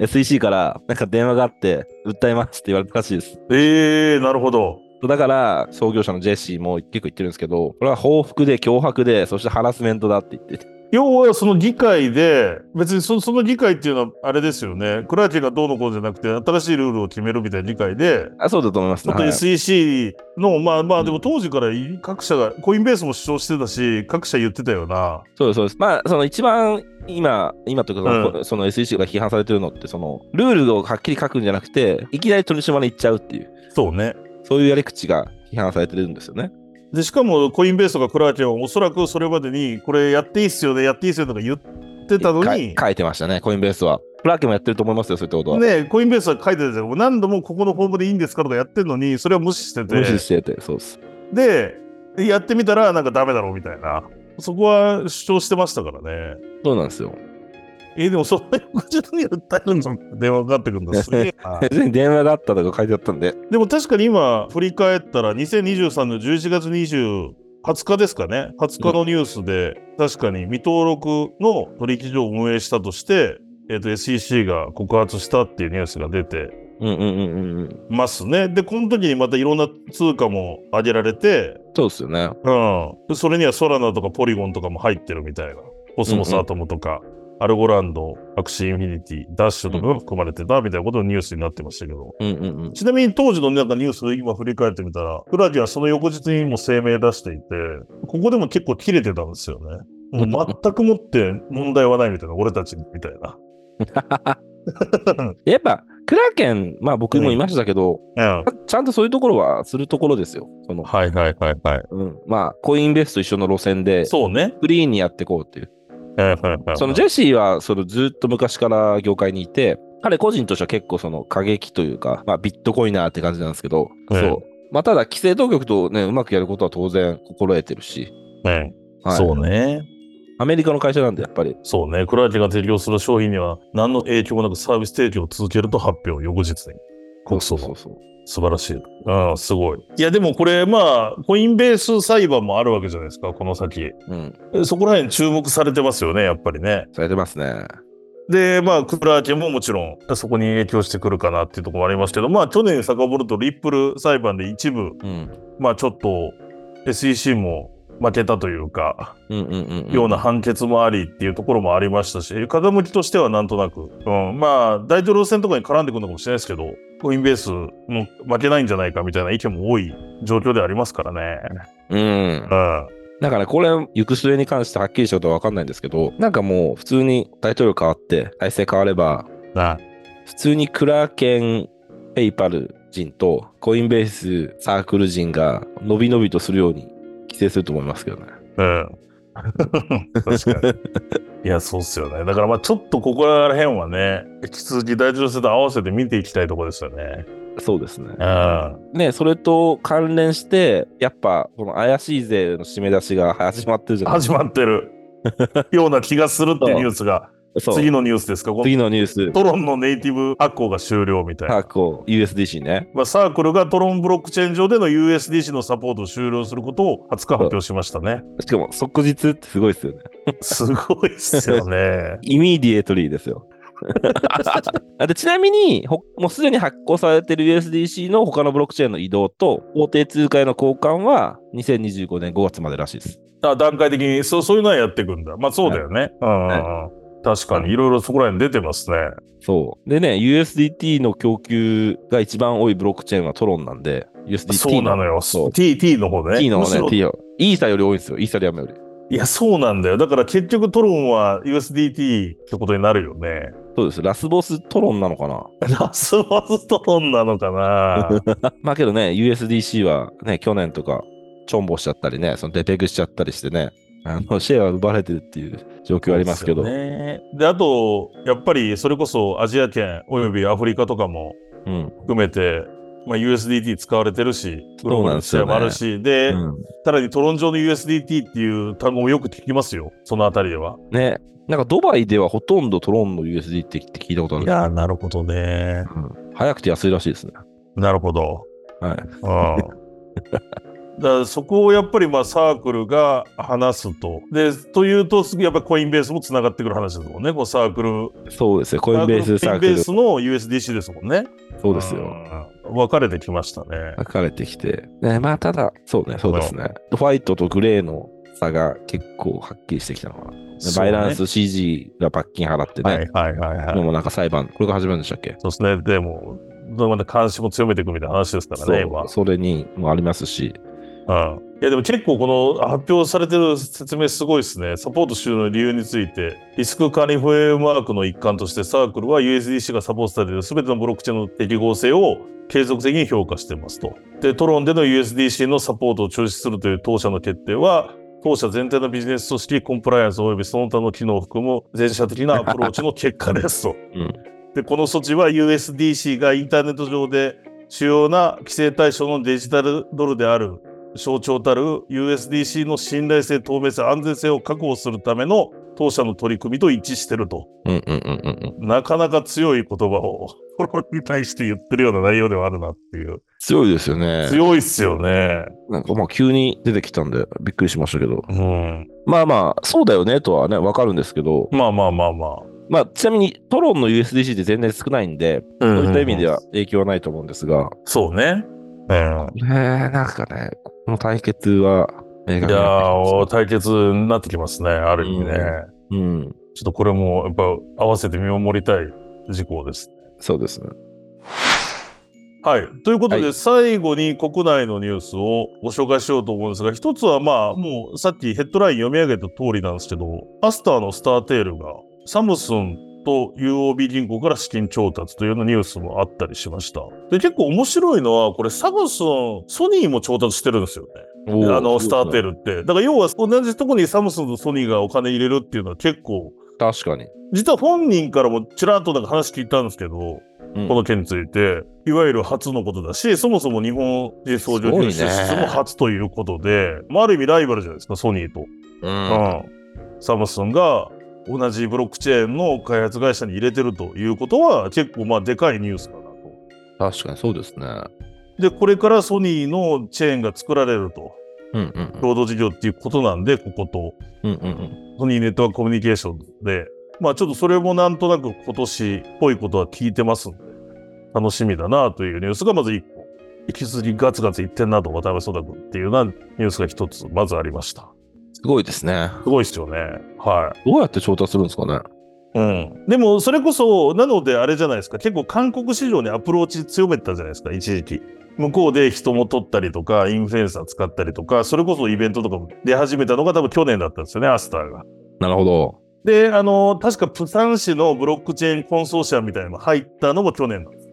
SEC からなんか電話があって、訴えますって言われたらしいです。ええー、なるほど。だから、創業者のジェシーも結構言ってるんですけど、これは報復で脅迫で、そしてハラスメントだって言ってて。要はその議会で、別にそその議会っていうのはあれですよね。クラーケンがどうのこうのじゃなくて、新しいルールを決めるみたいな議会で、あそうだと思いますね。ちょっとはい SEC の、まあまあでも当時から各社が、コインベースも主張してたし、各社言ってたよな。そうです、そうです。まあ、その一番今、今というかその、その SEC が批判されてるのって、その、ルールをはっきり書くんじゃなくて、いきなり取り締まり行っちゃうっていう、そうね。そういうやり口が批判されてるんですよね。で、しかもコインベースとかクラーケンはおそらくそれまでに、これやっていいっすよね、やっていいっすよとか言ってたのに、か書いてましたね、コインベースは。クラーケンもやってると思いますよ、そういったことは。ね、コインベースは書いてたじゃん。何度もここのフォームでいいんですかとかやってんのに、それは無視してて。無視してて、そうです。で、やってみたらなんかダメだろうみたいな。そこは主張してましたからね。そうなんですよ。えでもその翌日に訴えるの電話かかってくるんだ。すげえな別に電話があったとか書いてあったんで。でも確かに今振り返ったら2023年11月20 20日ですかね。20日のニュースで、確かに未登録の取引所を運営したとして、えっ、と SEC が告発したっていうニュースが出てうんうんうんうんうん。ますね。で、この時にまたいろんな通貨も挙げられて、そうですよね。うん。それにはソラナとかポリゴンとかも入ってるみたいな。コスモスアトムとか、アルゴランド、アクシーインフィニティ、ダッシュとかが含まれてたみたいなことのニュースになってましたけど。うんうんうん。ちなみに当時のなんかニュース今振り返ってみたら、クラーケンはその翌日にも声明出していて、ここでも結構切れてたんですよね。もう全くもって問題はないみたいな、俺たちみたいな。やっぱ、クラーケン、まあ僕も言いましたけど、うん。ちゃんとそういうところはするところですよ。その、はいはいはいはい。うん、まあ、コインベースと一緒の路線で、そうね。クリーンにやっていこうっていう。そのジェシーはそのずっと昔から業界にいて、彼個人としては結構その過激というか、まあビットコイナーって感じなんですけど、ええそう。まあただ規制当局とね、うまくやることは当然心得てるし、ねはいそうね。アメリカの会社なんでやっぱり、そうね。クラーケンが提供する商品には何の影響もなくサービス提供を続けると発表、翌日に。国葬のそうそう。素晴らしい。うん、すごい。いや、でもこれ、まあ、コインベース裁判もあるわけじゃないですか、この先。うん。えそこら辺注目されてますよね、やっぱりね。されてますね。で、まあ、クラーケンももちろん、そこに影響してくるかなっていうところもありますけど、まあ、去年遡ると、リップル裁判で一部、うん。まあ、ちょっと、SEC も負けたというか、うんうんうん、うん。ような判決もありっていうところもありましたし、傾きとしてはなんとなく、うん、まあ、大統領選とかに絡んでくるのかもしれないですけど、コインベースも負けないんじゃないかみたいな意見も多い状況でありますからね。うんう。ん。なんかね、これ、行く末に関してはっきりしたことはわかんないんですけど、なんかもう普通に大統領変わって、体制変われば、な普通にクラーケン、ペイパル人とコインベースサークル人が伸び伸びとするように規制すると思いますけどね。うん。確かに。いや、そうっすよね。だからまあちょっとここら辺はね、引き続き大統領選と合わせて見ていきたいところですよね。そうですね。うん。ね、それと関連して、やっぱこの怪しい税の締め出しが始まってるじゃないです始まってる ような気がするっていうニュースが、次のニュースですか？次のニュース、トロンのネイティブ発行が終了みたいな。発行 USDC ね。まあ、サークルがトロンブロックチェーン上での USDC のサポートを終了することを20日発表しましたね。しかも即日ってすごいですよね。すごいっすよね。Immediately ですよ。でちなみに、ほもうすでに発行されている USDC の他のブロックチェーンの移動と、法定通貨への交換は2025年5月までらしいです。あ段階的にそうそういうのはやっていくんだ。まあそうだよね。うんうんうん確かにいろいろそこら辺出てますね。そう。でね、USDT の供給が一番多いブロックチェーンはトロンなんで、USDT そうなのよ。そう T、T の方ね。T のねむしろ、T を。イーサより多いんですよ。イーサリアムより。いや、そうなんだよ。だから結局トロンは USDT ってことになるよね。そうです。ラスボストロンなのかな ラスボストロンなのかな まあけどね、USDC はね、去年とか、チョンボしちゃったりね、そのデペグしちゃったりしてね、あのシェアは奪われてるっていう状況ありますけど。ね。で、あと、やっぱりそれこそアジア圏およびアフリカとかもうん。含めて、まあ、USDT 使われてるし、グローバルのシェアそうなんですよねもあるし、で、うんさらにトロン上の USDT っていう単語もよく聞きますよ。そのあたりでは。ね。なんかドバイではほとんどトロンの USD って聞いたことある。やー、なるほどね。うん早くて安いらしいですね。なるほど。はい。うん。だからそこをやっぱりまあサークルが話すと。で、というと、すぐやっぱりコインベースもつながってくる話ですもんね。こうサークル。そうですよ。コインベースサークルコインベー。スの USDC ですもんね。そうですよ。うん。分かれてきましたね。分かれてきて。ね、まあただ、そうね、そうですね。ホワイトとグレーの差が結構はっきりしてきたのかな。そうねバイランス CG が罰金払ってね。はいはいはいはい。でもなんか裁判、これが始まるんでしたっけ？そうですね。でも、また監視も強めていくみたいな話ですからね、今。そう、それにもありますし。うん。いやでも結構この発表されてる説明すごいですね。サポート終了の理由について、リスク管理フレームワークの一環としてサークルは USDC がサポートされている全てのブロックチェーンの適合性を継続的に評価していますと。で、トロンでの USDC のサポートを中止するという当社の決定は、当社全体のビジネス組織、コンプライアンス及びその他の機能を含む全社的なアプローチの結果ですと。うんで、この措置は USDC がインターネット上で主要な規制対象のデジタルドルである象徴たる USDC の信頼性、透明性、安全性を確保するための当社の取り組みと一致してると。うんうんうんうんうん。なかなか強い言葉を、これに対して言ってるような内容ではあるなっていう。強いですよね。強いっすよね。なんかまあ急に出てきたんでびっくりしましたけど。うん。まあまあ、そうだよねとはね、わかるんですけど、まあまあまあまあ。まあちなみにトロンの USDC って全然少ないんで、うんそういった意味では影響はないと思うんですが、そうね。うん。ねなんかね、この対決は明確にいや対決になってきますね。ある意味ね。うん、ちょっとこれもやっぱ合わせて見守りたい事項です。そうですね。はい。ということで、はい最後に国内のニュースをご紹介しようと思うんですが、一つはまあ、もうさっきヘッドライン読み上げた通りなんですけど、アスターのスターテールがサムスンと UOB 銀行から資金調達というようなニュースもあったりしました。で、結構面白いのは、これサムスン、ソニーも調達してるんですよね。あの、スターテル。ルって。だから要は同じとこにサムスンとソニーがお金入れるっていうのは結構、確かに。実は本人からもちらっとなんか話聞いたんですけど、うんこの件について、いわゆる初のことだし、そもそも日本人操縦技術すごいね輸出も初ということで、まあ、ある意味ライバルじゃないですか、ソニーと。う。うんん。サムスンが同じブロックチェーンの開発会社に入れてるということは、結構まあでかいニュースかなと。確かにそうですね。で、これからソニーのチェーンが作られると。うんうんうん。共同事業っていうことなんで、ここと。うんうんうん。ソニーネットワークコミュニケーションで、まあちょっとそれもなんとなく今年っぽいことは聞いてますんで、楽しみだなというニュースがまず一個。引き続きガツガツ言ってんなと渡辺壮太君っていうようなニュースが一つまずありました。すごいですね。すごいですよね。はい。どうやって調達するんですかね。うん。でもそれこそ、なのであれじゃないですか、結構韓国市場にアプローチ強めてたじゃないですか、一時期。向こうで人も取ったりとか、インフルエンサー使ったりとか、それこそイベントとかも出始めたのが多分去年だったんですよね、アスターが。なるほど。で、あの、確かプサン市のブロックチェーンコンソーシアムみたいなのも入ったのも去年なんです。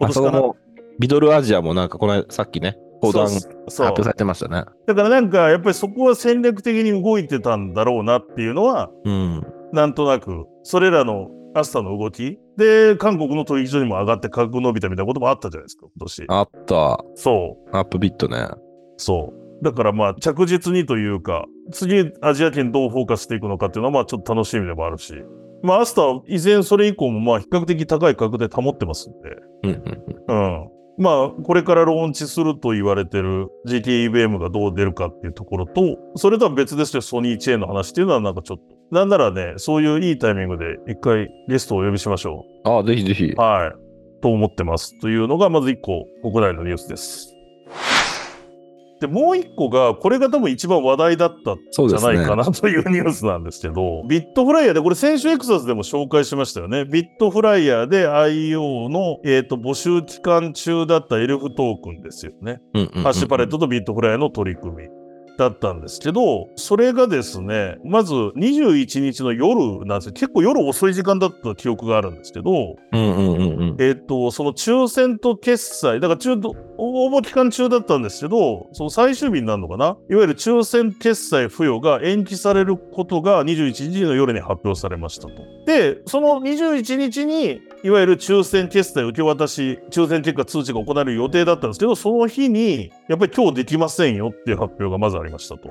今あ年かなミドルアジアもなんかこの間さっきね、講談発表されてましたね。だからなんか、やっぱりそこは戦略的に動いてたんだろうなっていうのは、うん。なんとなく、それらのアスタの動きで、韓国の取引所にも上がって価格伸びたみたいなこともあったじゃないですか、今年。あった。そう。アップビットね。そう。だからまあ着実にというか、次アジア圏どうフォーカスしていくのかっていうのはまあちょっと楽しみでもあるし。まあアスター依然それ以降もまあ比較的高い価格で保ってますんで。うん。まあこれからローンチすると言われてる GTEVM がどう出るかっていうところと、それとは別ですよ、ソニーチェーンの話っていうのはなんかちょっと。なんならね、そういういいタイミングで一回ゲストをお呼びしましょああ、ぜひぜひう。。はい。と思ってます。というのがまず一個国内のニュースです。で、もう一個が、これが多分一番話題だったそうですね。じゃないかなというニュースなんですけど、ビットフライヤーで、これ先週エクサスでも紹介しましたよね。ビットフライヤーで IO の、えー、と募集期間中だったエルフトークンですよね。うんうんうんうんハッシュパレットとビットフライヤーの取り組みだったんですけど、それがですね、まず21日の夜なんですよ。結構夜遅い時間だった記憶があるんですけど、うんうんうんうん。えっ、と、その抽選と決済、だから中途、応募期間中だったんですけど、その最終日になるのかな？いわゆる抽選決済付与が延期されることが21日の夜に発表されましたと。で、その21日に、いわゆる抽選決済受け渡し、抽選結果通知が行われる予定だったんですけど、その日に、やっぱり今日できませんよっていう発表がまずありましたと。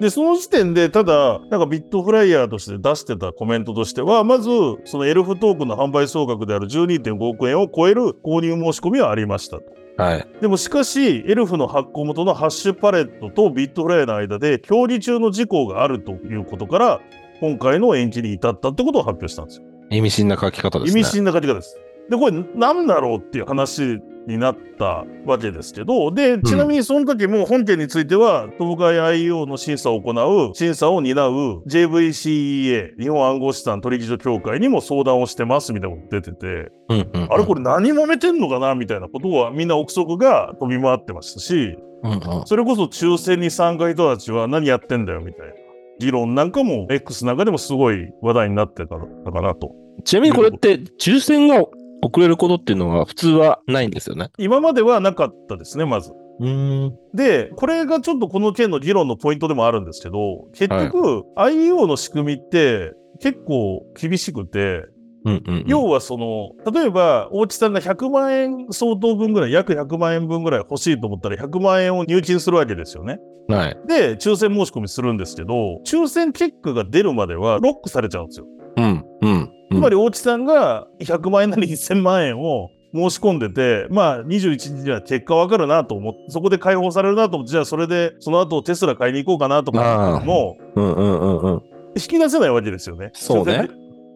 で、その時点で、ただ、なんかビットフライヤーとして出してたコメントとしては、まず、そのエルフトークンの販売総額である12.5億円を超える購入申し込みはありましたと。はい。でもしかし、エルフの発行元のハッシュパレットとビットフライヤーの間で協議中の事項があるということから、今回の延期に至ったってことを発表したんですよ。意味深な書き方ですね。意味深な書き方です。で、これ何だろうっていう話になったわけですけど、で、ちなみにその時も本件については、東海 IO の審査を行う、審査を担う JVCEA、日本暗号資産取引所協会にも相談をしてますみたいなこと出てて、うんうんうん。あれこれ何揉めてんのかなみたいなことはみんな憶測が飛び回ってましたし、うんうん。それこそ抽選に参加した人たちは何やってんだよみたいな。議論なんかも X なんかでもすごい話題になってたのかなと。ちなみにこれって、抽選が遅れることっていうのは普通はないんですよね。今まではなかったですね、まず。うーん。で、これがちょっとこの件の議論のポイントでもあるんですけど、結局、IEO の仕組みって結構厳しくて、うんうんうん。要はその、例えば、大地さんが100万円相当分ぐらい、約100万円分ぐらい欲しいと思ったら100万円を入金するわけですよね。はい。で、抽選申し込みするんですけど、抽選結果が出るまではロックされちゃうんですよ。うんうん。つまり大地さんが100万円なり1000万円を申し込んでて、まあ21日には結果わかるなと思って、そこで解放されるなと思って、じゃあそれでその後テスラ買いに行こうかなとかもうんうんうんうん。引き出せないわけですよね。そうね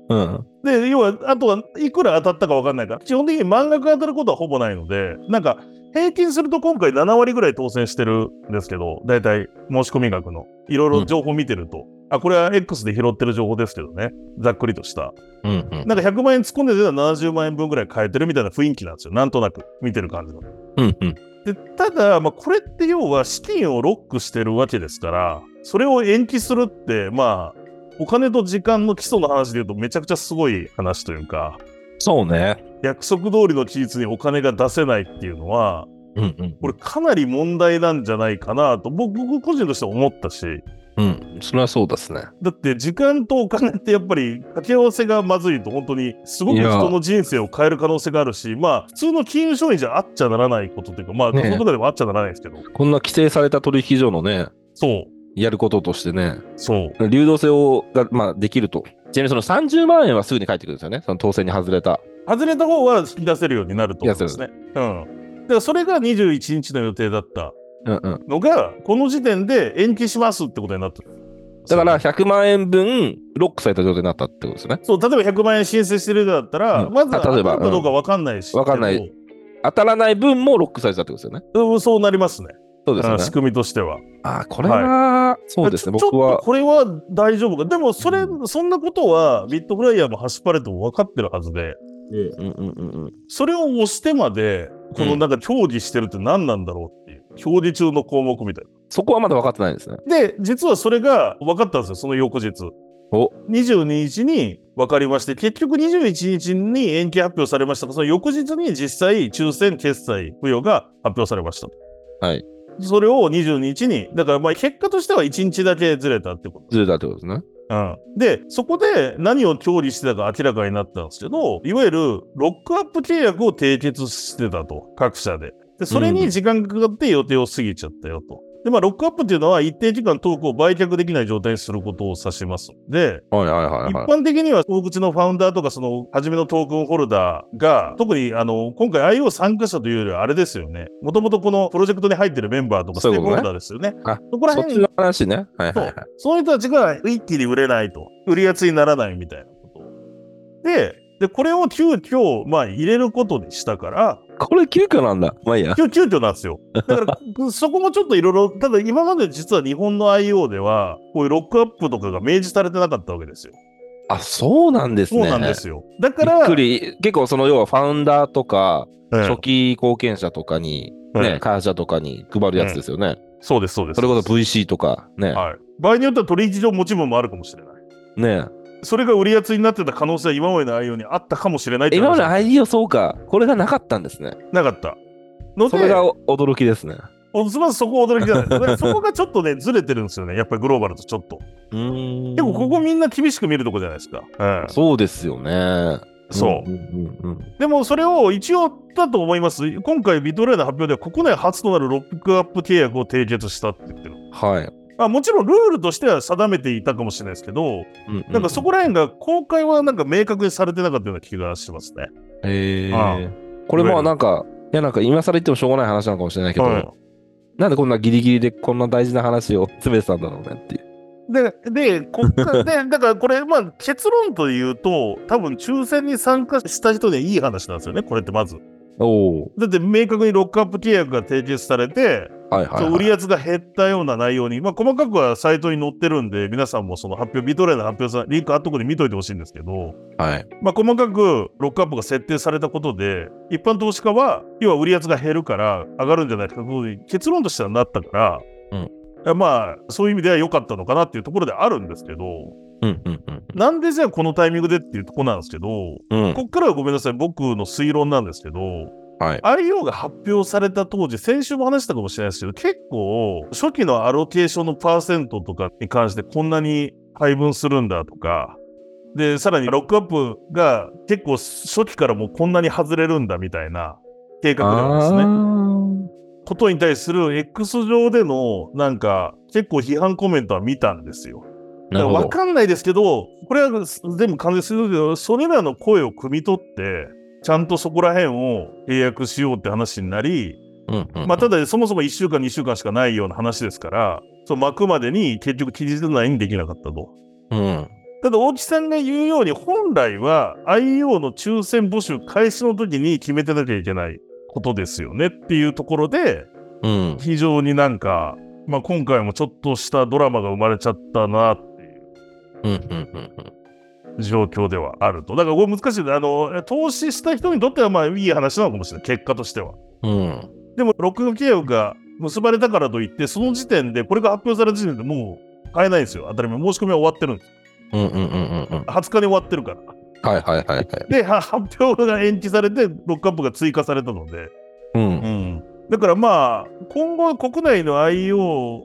うん。で、要は、あとはいくら当たったかわかんないから、基本的に満額当たることはほぼないので、なんか、平均すると今回7割ぐらい当選してるんですけど、だいたい申し込み額の。いろいろ情報見てると。あ、これは X で拾ってる情報ですけどね。ざっくりとした。うんうん。なんか100万円突っ込んでたら70万円分ぐらい買えてるみたいな雰囲気なんですよ。なんとなく。見てる感じの。うんうん。で、ただ、まあ、これって要は資金をロックしてるわけですから、それを延期するって、まあ、お金と時間の基礎の話で言うとめちゃくちゃすごい話というか、そうね。約束通りの期日にお金が出せないっていうのは、うんうん。これかなり問題なんじゃないかなと僕僕個人としては思ったし、うん。それはそうですね。だって時間とお金ってやっぱり掛け合わせがまずいと本当にすごく人の人生を変える可能性があるし、まあ普通の金融商品じゃあっちゃならないことというか、まあねそのとかでもあっちゃならないですけど、こんな規制された取引所のね、そう、やることとしてね、そう。流動性をが、まあ、できると。ちなみにその30万円はすぐに返ってくるんですよね。その当選に外れた。外れた方は引き出せるようになると思うんですね。うん。だからそれが21日の予定だった。のが、この時点で延期しますってことになった。だから100万円分ロックされた状態になったってことですよね。そう、例えば100万円申請してる人だったら、うんまずはあ例えば当たるかどうか分かんないし。うん分かんないけ当たらない分もロックされてたってことですよね。どうんそうなりますね。そうですよねうん仕。組みとしては。ああ、これは、そうですね。僕は。これは大丈夫か。でも、それ、うそんなことは、ビットフライヤーもハッシュパレットも分かってるはずで、うんうんうんうん。それを押してまで、このなんか協議してるって何なんだろうっていう。表示中の項目みたいそこはまだ分かってないんですね。な。で、実はそれが分かったんですよ、その翌日。お22日に分かりまして、結局21日に延期発表されましたが、その翌日に実際抽選決済付与が発表されましたと。はい。それを22日に、だからまあ結果としては1日だけずれたってこと。ずれたってことですね。うん。で、そこで何を調理してたか明らかになったんですけど、いわゆるロックアップ契約を締結してたと、各社で。で、それに時間がかかって予定を過ぎちゃったよと。で、まあ、ロックアップっていうのは一定時間トークを売却できない状態にすることを指します。ので、はいはいはい一はい。般的には大口のファウンダーとかその初めのトークンホルダーが特にあの今回 IO 参加者というよりはあれですよね。もともとこのプロジェクトに入ってるメンバーとかステークホルダーですよね。あそこら辺にそっちの話ね。はいはいはい。そう。いう人たちが一気に売れないと。売りやすにならないみたいなことででこれを急遽まあ入れることにしたからこれ急遽なんだ。まあいいや。急急遽なんですよだから そこもちょっといろいろただ今まで実は日本の IO ではこういうロックアップとかが明示されてなかったわけですよあ、そうなんですね。そうなんですよだからくり。結構その要はファウンダーとか、ええ初期貢献者とかに、えね、え開発者とかに配るやつですよね。そうです、そうです。それこそ VC とか、ね。はい。場合によっては取引上持ち分もあるかもしれない。ねそれが売りやつになってた可能性は今までの IO にあったかもしれないって今まで話 IDO そうか。これがなかったんですね。なかった。ので、それがお驚きですね。おまずそこ驚きじゃない。そこがちょっとね、ずれてるんですよね。やっぱりグローバルとちょっと。でもここみんな厳しく見るとこじゃないですか。うんそうですよね。そう。んうんうんでもそれを一応だと思います。今回ビットレイの発表では国内初となるロックアップ契約を締結したって言ってる。はい。まあ、もちろんルールとしては定めていたかもしれないですけど、うんうなんかそこら辺が公開はなんか明確にされてなかったような気がしますね。へえああこれもなんか、いやなんか今更言ってもしょうがない話なのかもしれないけど、はいなんでこんなギリギリでこんな大事な話を詰めてたんだろうねっていう。で、で、こっから、で、だからこれ、まあ結論というと、多分抽選に参加した人でいい話なんですよね、これってまず。おお。だって明確にロックアップ契約が締結されて、はいはい、そう売りはい。圧が減ったような内容に、まあ細かくはサイトに載ってるんで、皆さんもその発表、ビトレイの発表さ、リンクあっとこで見といてほしいんですけど、はい。まあ細かくロックアップが設定されたことで、一般投資家は、要は売り圧が減るから上がるんじゃないかと結論としてはなったから、うんまあそういう意味では良かったのかなっていうところであるんですけど。なんでじゃあこのタイミングでっていうところなんですけど、うん。こっからはごめんなさい、僕の推論なんですけど、はい。IO が発表された当時、先週も話したかもしれないですけど、結構、初期のアロケーションのパーセントとかに関してこんなに配分するんだとか、で、さらにロックアップが結構初期からもうこんなに外れるんだみたいな計画ではですね、ことに対する X 上でのなんか結構批判コメントは見たんですよ。なるほど。わかんないですけど、これは全部完全するけど、それらの声を汲み取って、ちゃんとそこら辺を契約しようって話になり、うんうんまあ、ただそもそも1週間、2週間しかないような話ですから、そう巻くまでに結局期日内にできなかったと。うん。ただ、大木さんが言うように、本来は IO の抽選募集開始の時に決めてなきゃいけないことですよねっていうところで、うん。非常になんか、まあ、今回もちょっとしたドラマが生まれちゃったなっ状況ではあると。だからこれ難しいね。あの、投資した人にとってはまあいい話なのかもしれない。結果としては。うん。でも、録画契約が結ばれたからといって、その時点で、これが発表された時点でもう買えないんですよ。当たり前。申し込みは終わってるんです。うんうんうんうんうん。20日に終わってるから。はいはいはいはい。で、は発表が延期されて、ロックアップが追加されたので、うん。うん、だからまあ、今後、国内の IO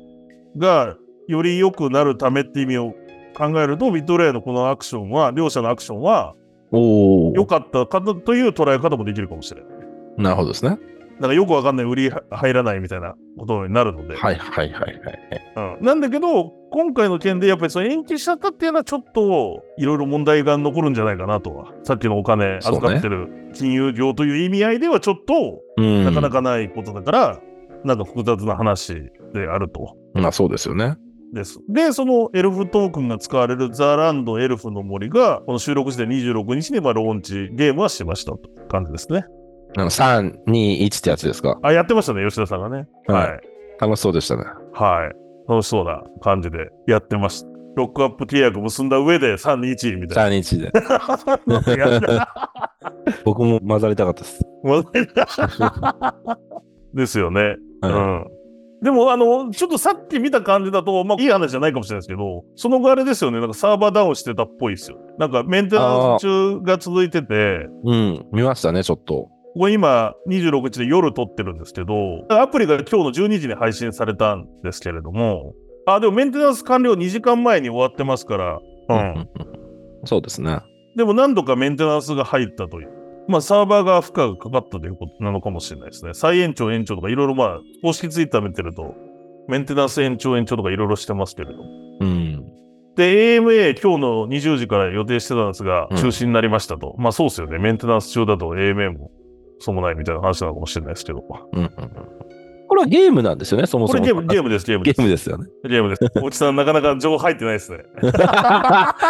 がより良くなるためって意味を考えると、ビットレイのこのアクションは、両者のアクションは。良かったかという捉え方もできるかもしれない。なるほどですね。なんかよくわかんない売り入らないみたいなことになるので。はいはいはいはい。うん、なんだけど、今回の件でやっぱりその延期しちゃったっていうのはちょっといろいろ問題が残るんじゃないかなとは。さっきのお金預かってる金融業という意味合いではちょっとうん。なかなかないことだから、なんか複雑な話であると。まあそうですよね。です。で、そのエルフトークンが使われるザ・ランド・エルフの森が、この収録時点26日にまあローンチ、ゲームはしましたという感じですね。あの3、2、1ってやつですか？あ、やってましたね、吉田さんがね。はいはい。楽しそうでしたね。はい。楽しそうな感じでやってました。ロックアップ契約結んだ上で3、2、1みたい3、日で。な。やった僕も混ざりたかったです。ですよね。うはん。でも、あの、ちょっとさっき見た感じだと、まあ、いい話じゃないかもしれないですけど、その後あれですよね、なんかサーバーダウンしてたっぽいですよ。なんかメンテナンス中が続いてて、い。うん。見ましたね、ちょっと。ここ今26日で夜撮ってるんですけど、アプリが今日の12時に配信されたんですけれども、あ、でもメンテナンス完了2時間前に終わってますから、うん。うん。そうですね。でも何度かメンテナンスが入ったという。まあサーバーが負荷がかかったということなのかもしれないですね。再延長延長とかいろいろまあ公式ツイッター見てると、メンテナンス延長延長とかいろいろしてますけれども。うん。で、AMA 今日の20時から予定してたんですが、うん中止になりましたと。まあそうですよね。メンテナンス中だと AMA もそうもないみたいな話なのかもしれないですけど。こうんうんうん。これはゲームなんですよね、そもそも。れゲーム、ゲームです、ゲームです。ゲームですよね。ゲームです。おじさんなかなか情報入ってないですね。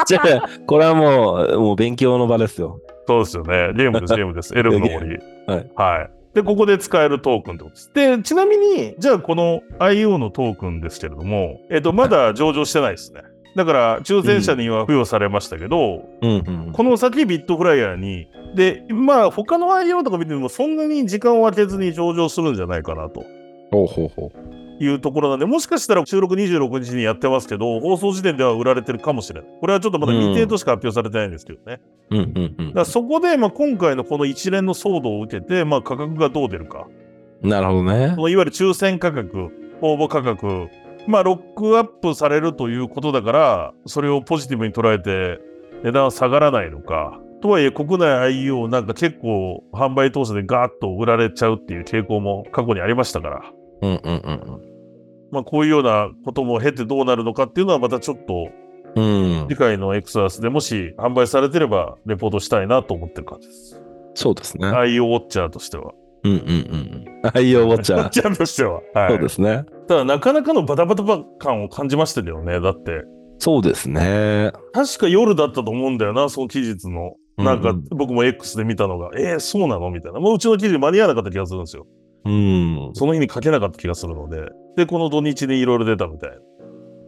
じゃあ、これはもう、もう勉強の場ですよ。そうですよね。ゲームです、ゲームです。エルフの森。はい。はい。で、ここで使えるトークンってことです。で、ちなみに、じゃあこの IO のトークンですけれども、えっと、まだ上場してないですね。だから、抽選者には付与されましたけど、うんうん。この先ビットフライヤーに、で、まあ、他の IO とか見ても、そんなに時間を空けずに上場するんじゃないかなとほうほうほう。いうところなんで、もしかしたら収録26日にやってますけど、放送時点では売られてるかもしれない。これはちょっとまだ未定としか発表されてないんですけどね。うんうんうんだからそこで、まあ、今回のこの一連の騒動を受けて、まあ、価格がどう出るか。なるほどねいわゆる抽選価格、応募価格、まあ、ロックアップされるということだから、それをポジティブに捉えて、値段は下がらないのか。とはいえ、国内 IO なんか結構販売当初でガーッと売られちゃうっていう傾向も過去にありましたから、うんうんうんまあ、こういうようなことも経てどうなるのかっていうのはまたちょっとうん。うん次。回のエクサースでもし販売されてればレポートしたいなと思ってる感じです。そうですね。IO ウォッチャーとしては。うんうんうん。愛用ウォッチャー。ウォッチャーとしては。はい。そうですね。ただなかなかのバタバタ感を感じましたけどね。だって、そうですね。確か夜だったと思うんだよな、その期日の。なんかうん僕も X で見たのが、えー、そうなの？みたいな。もううちの記事間に合わなかった気がするんですよ。うん。その日に書けなかった気がするので。で、この土日にいろいろ出たみたいな。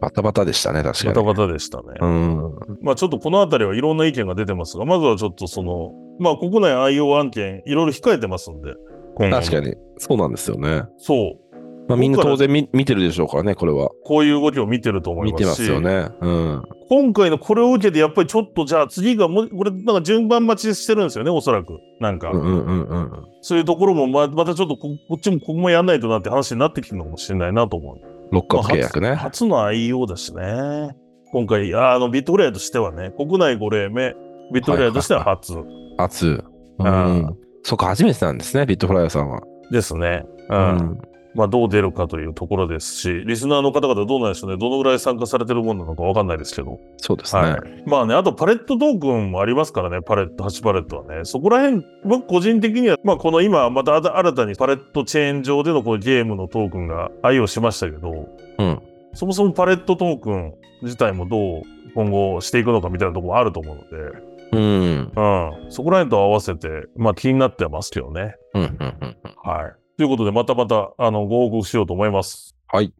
バタバタでしたね、確かに。バタバタでしたね。うん。まあちょっとこのあたりはいろんな意見が出てますが、まずはちょっとその、まあ国内 IO 案件いろいろ控えてますんで。確か。に。そうなんですよね。そう。まあみんな当然見見てるでしょうからね、これは。こういう動きを見てると思い見ますし。てますよね。うん。今回のこれを受けて、やっぱりちょっとじゃあ次がもう、これなんか順番待ちしてるんですよね、おそらく。なんか。うんうんうんうん。そういうところもままたちょっとここっちもここもやんないとなって話になってきてるのかもしれないなと思う。ロックアップ契約ね。まあ初初の IO だしね。今回、ああのビットフライヤーとしてはね、国内5例目、ビットフライヤーとしては初初。うあん。そっか、初めてなんですね、ビットフライヤーさんは。ですね。う。うんん。まあどう出るかというところですし、リスナーの方々どうなんでしょうね。どのぐらい参加されてるものなのかわかんないですけど。そうですね。はい。まあね、あとパレットトークンもありますからね、パレット、8パレットはね。そこら辺、僕個人的には、まあこの今、また新たにパレットチェーン上でのこのゲームのトークンが愛用しましたけど、うん。そもそもパレットトークン自体もどう今後していくのかみたいなところもあると思うので、うん。うん。そこら辺と合わせて、まあ気になってはますけどね。うん。うん。うん。はい。ということで、またまた、あの、ご報告しようと思います。はい。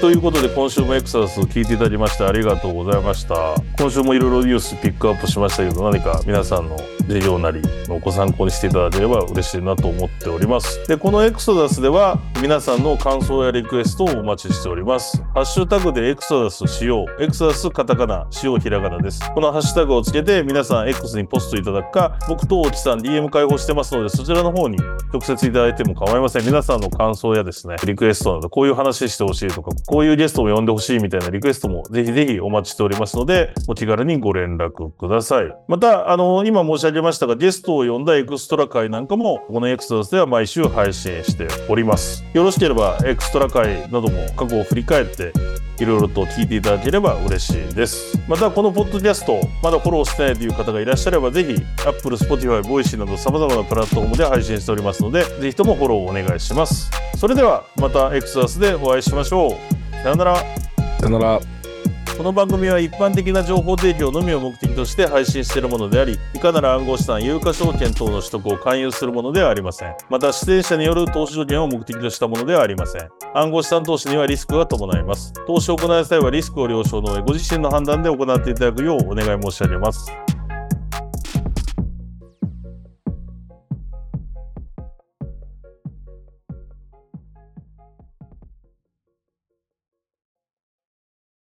ということで今週もエクサス聞いていただきましてありがとうございました今週もいろいろニュースピックアップしましたけど何か皆さんの事業なりのご参考にしていただければ嬉しいなと思っております。で、このエクソダスでは皆さんの感想やリクエストをお待ちしております。ハッシュタグでエクソダス使用、エクソダスカタカナ、使用ひらがなです。このハッシュタグをつけて皆さん X にポストいただくか、僕と大木さん DM 開放してますので、そちらの方に直接いただいても構いません。皆さんの感想やですね、リクエストなど、こういう話してほしいとか、こういうゲストを呼んでほしいみたいなリクエストもぜひぜひお待ちしておりますので、お気軽にご連絡ください。また、あの、今申し上げましたが、ゲストを呼んだエクストラ回なんかも、このエクソダスでは毎週配信しております。よろしければ、エクストラ回なども過去を振り返って、いろいろと聞いていただければ嬉しいです。また、このポッドキャスト、まだフォローしてないという方がいらっしゃれば、ぜひ、Apple、Spotify、Voicy など様々なプラットフォームで配信しておりますので、ぜひともフォローをお願いします。それでは、またエクストラスでお会いしましょう。さよなら。さよなら。この番組は一般的な情報提供のみを目的として配信しているものであり、いかなる暗号資産、有価証券等の取得を勧誘するものではありません。また、出演者による投資助言を目的としたものではありません。暗号資産投資にはリスクが伴います。投資を行う際はリスクを了承の上、ご自身の判断で行っていただくようお願い申し上げます。